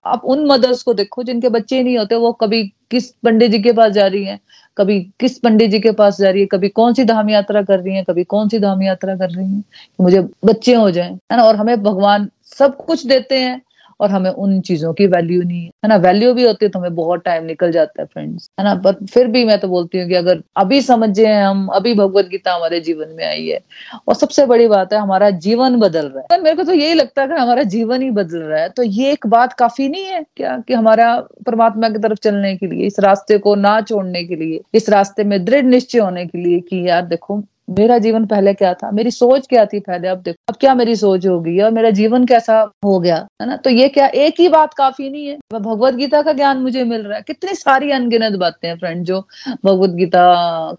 आप उन मदर्स को देखो, जिनके बच्चे नहीं होते, वो कभी किस पंडित जी के पास जा रही हैं, कभी किस पंडित जी के पास जा रही है, कभी कौन सी धाम यात्रा कर रही है, कभी कौन सी धाम यात्रा कर रही है मुझे बच्चे हो जाए, है ना? और हमें भगवान सब कुछ देते हैं और हमें उन चीज़ों की वैल्यू नहीं। है ना? वैल्यू भी होती है तो हमें बहुत टाइम निकल जाता है फ्रेंड्स है ना? पर फिर भी मैं तो बोलती हूँ कि अगर अभी समझे हम, अभी भगवत गीता हमारे जीवन में आई है। और सबसे बड़ी बात है, हमारा जीवन बदल रहा है। मेरे को तो यही लगता है कि हमारा जीवन ही बदल रहा है। तो ये एक बात काफ़ी नहीं है क्या कि हमारा परमात्मा की तरफ़ चलने के लिए, इस रास्ते को ना छोड़ने के लिए, इस रास्ते में दृढ़ निश्चय होने के लिए कि यार देखो मेरा जीवन पहले क्या था? मेरी सोच क्या थी पहले? अब देखो, अब क्या मेरी सोच होगी? और मेरा जीवन कैसा हो गया? है ना? तो ये क्या, एक ही बात काफ़ी नहीं है। भगवत गीता का ज्ञान मुझे मिल रहा है। कितनी सारी अनगिनत बातें हैं फ्रेंड जो भगवत गीता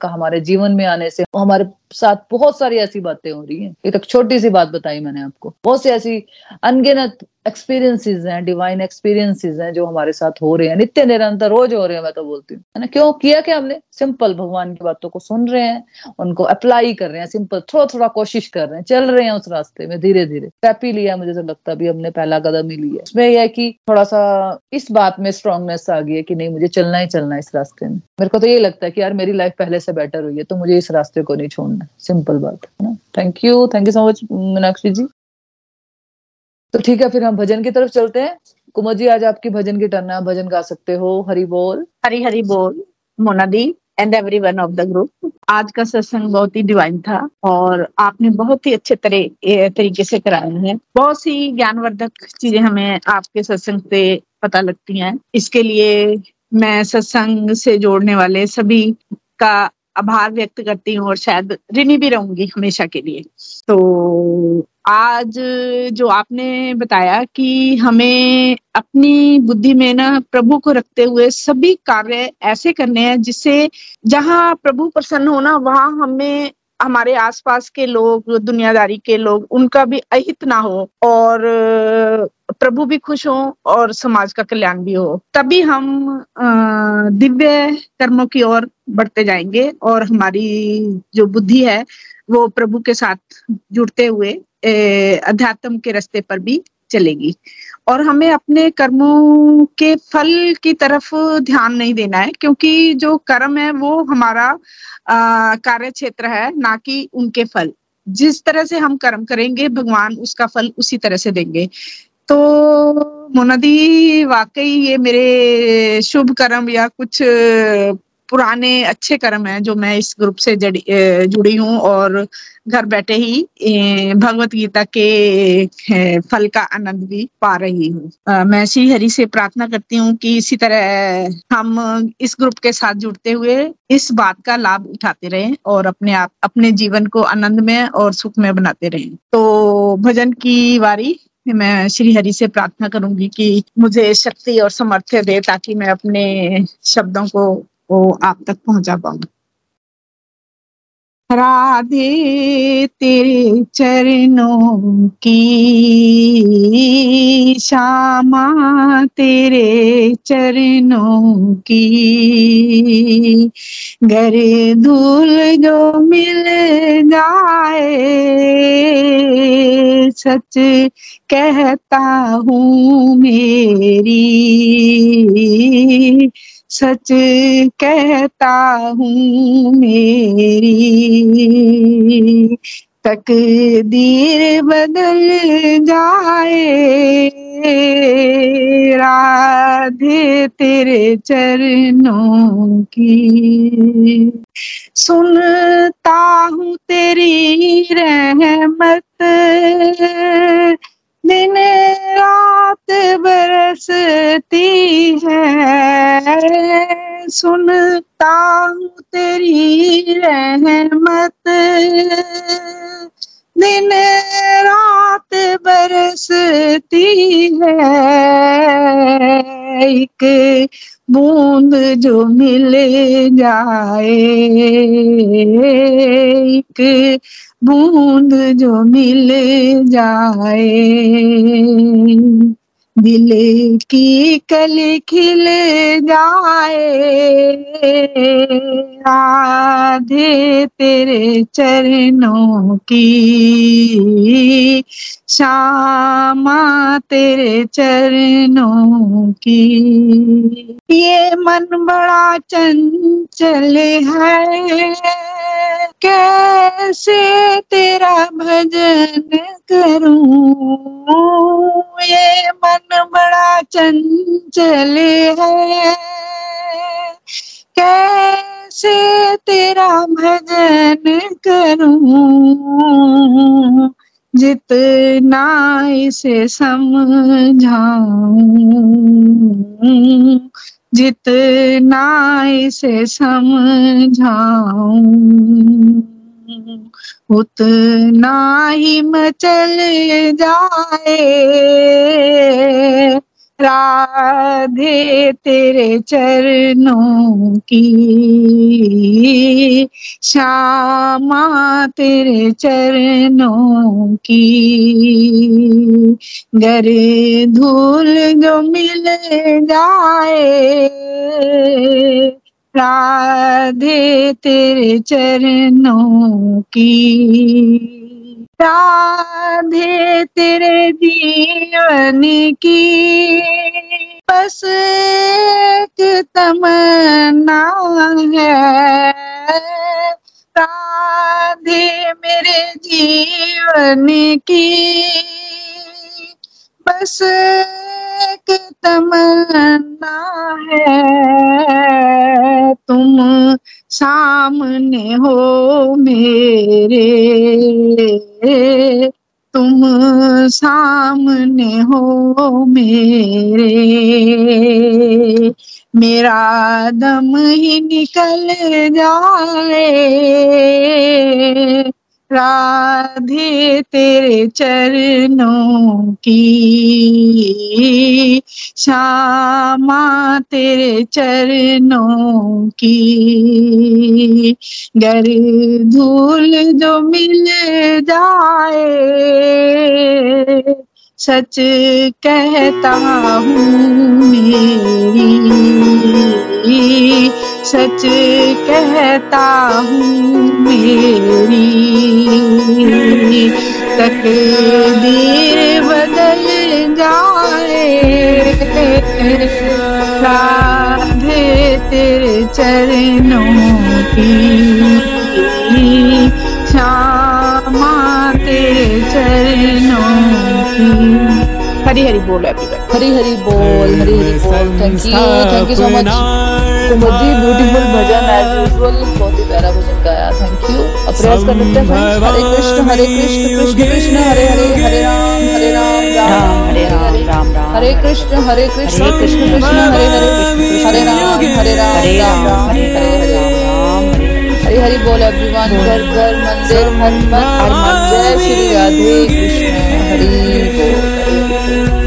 का हमारे जीवन में आने से, हमारे साथ बहुत सारी ऐसी बातें हो रही हैं। एक छोटी सी बात बताई मैंने आपको। बहुत सी ऐसी अनगिनत एक्सपीरियंसेस हैं डिवाइन एक्सपीरियंसेस हैं जो हमारे साथ हो रहे हैं। नित्य निरंतर रोज हो रहे हैं, मैं तो बोलती हूँ। है ना? क्यों? किया क्या हमने? सिंपल भगवान की बातों को सुन रहे हैं, उनको अप्लाई कर रहे हैं। सिंपल थोड़ा थोड़ा कोशिश कर रहे हैं। चल रहे हैं उस रास्ते में धीरे धीरे स्टेप ही लिया मुझे तो लगता है अभी हमने पहला कदम ही लिया उसमें यह है कि थोड़ा सा इस बात में स्ट्रांगनेस आ गई है कि नहीं, मुझे चलना ही चलना है इस रास्ते में। मेरे को तो ये लगता है कि यार मेरी लाइफ पहले से बेटर हुई है तो मुझे इस रास्ते को नहीं छोड़ना। सिंपल बात, है ना? Thank you thank you so much Meenakshi ji. तो ठीक है, फिर हम भजन की तरफ़ चलते हैं। कुमार जी, आज आपकी भजन की टर्न है भजन गा सकते हो। हरी बोल।
हरी हरी बोल मोना दी and every one of the group आज का सत्संग बहुत ही डिवाइन था और आपने बहुत ही अच्छे तरह तरीके से कराया है। बहुत सी ज्ञानवर्धक चीज़ें हमें आपके सत्संग से पता लगती हैं। इसके लिए मैं सत्संग से जोड़ने वाले सभी का आभार व्यक्त करती हूँ और शायद ऋणी भी रहूँगी हमेशा के लिए। तो आज जो आपने बताया कि हमें अपनी बुद्धि में ना प्रभु को रखते हुए सभी कार्य ऐसे करने हैं जिससे जहाँ प्रभु प्रसन्न हो ना, वहाँ हमें हमारे आसपास के लोग, दुनियादारी के लोग, उनका भी अहित ना हो। और प्रभु भी खुश हो और समाज का कल्याण भी हो। तभी हम दिव्य कर्मों की ओर बढ़ते जाएँगे और हमारी जो बुद्धि है, वो प्रभु के साथ जुड़ते हुए अध्यात्म के रास्ते पर भी चलेगी। और हमें अपने कर्मों के फल की तरफ़ ध्यान नहीं देना है, क्योंकि जो कर्म है, वो हमारा कार्य क्षेत्र है, ना कि उनके फल। जिस तरह से हम कर्म करेंगे, भगवान उसका फल उसी तरह से देंगे। तो मोनादी, वाकई ये मेरे शुभ कर्म या कुछ पुराने अच्छे कर्म हैं जो मैं इस ग्रुप से जुड़ी हूँ और घर बैठे ही भगवत गीता के फल का आनंद भी पा रही हूँ। मैं श्री हरि से प्रार्थना करती हूँ कि इसी तरह हम इस ग्रुप के साथ जुड़ते हुए इस बात का लाभ उठाते रहें और अपने आप, अपने जीवन को आनंद में और सुख में बनाते रहें। तो भजन की वारी मैं श्री हरि से प्रार्थना करूँगी कि मुझे शक्ति और सामर्थ्य दे ताकि मैं अपने शब्दों को वो आप तक पहुँचा पाऊँ। राधे तेरे चरणों की श्यामा तेरे चरणों की। घर धूल जो मिल जाए, सच कहता हूँ मेरी। सच कहता हूँ मेरी। तकदीर बदल जाए, राधे तेरे चरणों की। सुनता हूँ तेरी रहमत दिन रात बरसती है। सुनता हूँ तेरी रहमत। दिन रात बरसती है। एक बूंद जो मिल जाए। एक बूंद जो मिल जाए। दिल की कल खिल जाए। आधे तेरे चरणों की श्यामा तेरे चरणों की। ये मन बड़ा चंचल है। कैसे तेरा भजन करूँ? ये मन बड़ा चंचल है। कैसे तेरा भजन करूँ? जितना इसे समझाऊं, जितना इसे समझाऊं। उतना ही मचल जाए। राधे तेरे चरणों की, श्यामा तेरे चरणों की। गर धूल जो मिल जाए राधे तेरे चरणों की। राधे तेरे जीवन की। बस एक तमन्ना है। राधे मेरे जीवन की। बस एक तमन्ना है। तुम सामने हो मेरे। तुम सामने हो मेरे। मेरा दम ही निकल जाए। राधे तेरे चरणों की, श्यामा तेरे चरणों की। गर धूल जो मिल जाए, सच कहता हूँ मेरी। सच कहता हूँ मेरी। तक तकदीर बदल जाए राधे तेरे चरणों की। श्यामा तेरे चरणों की। हरी हरी बोल एवरीवन
हरी हरी बोल हरी हरी बोल। Thank you thank you so much beautiful bhajan as बहुत ही प्यारा भजन गाया थैंक यू अब प्रयास कर लेते हैं हरे कृष्ण हरे कृष्ण कृष्ण कृष्ण हरे हरे हरे राम हरे राम
राम हरे राम राम राम
हरे कृष्ण हरे कृष्ण कृष्ण कृष्ण हरे हरे हरे राम हरे राम
हरे
राम
हरे
हरे
हरे
हरे
राम हरे हरे
हरी हरी बोल एवरीवन घर घर मंदिर, हनुमान हनुमान, जय श्री राधे कृष्ण हरि हरि बोल।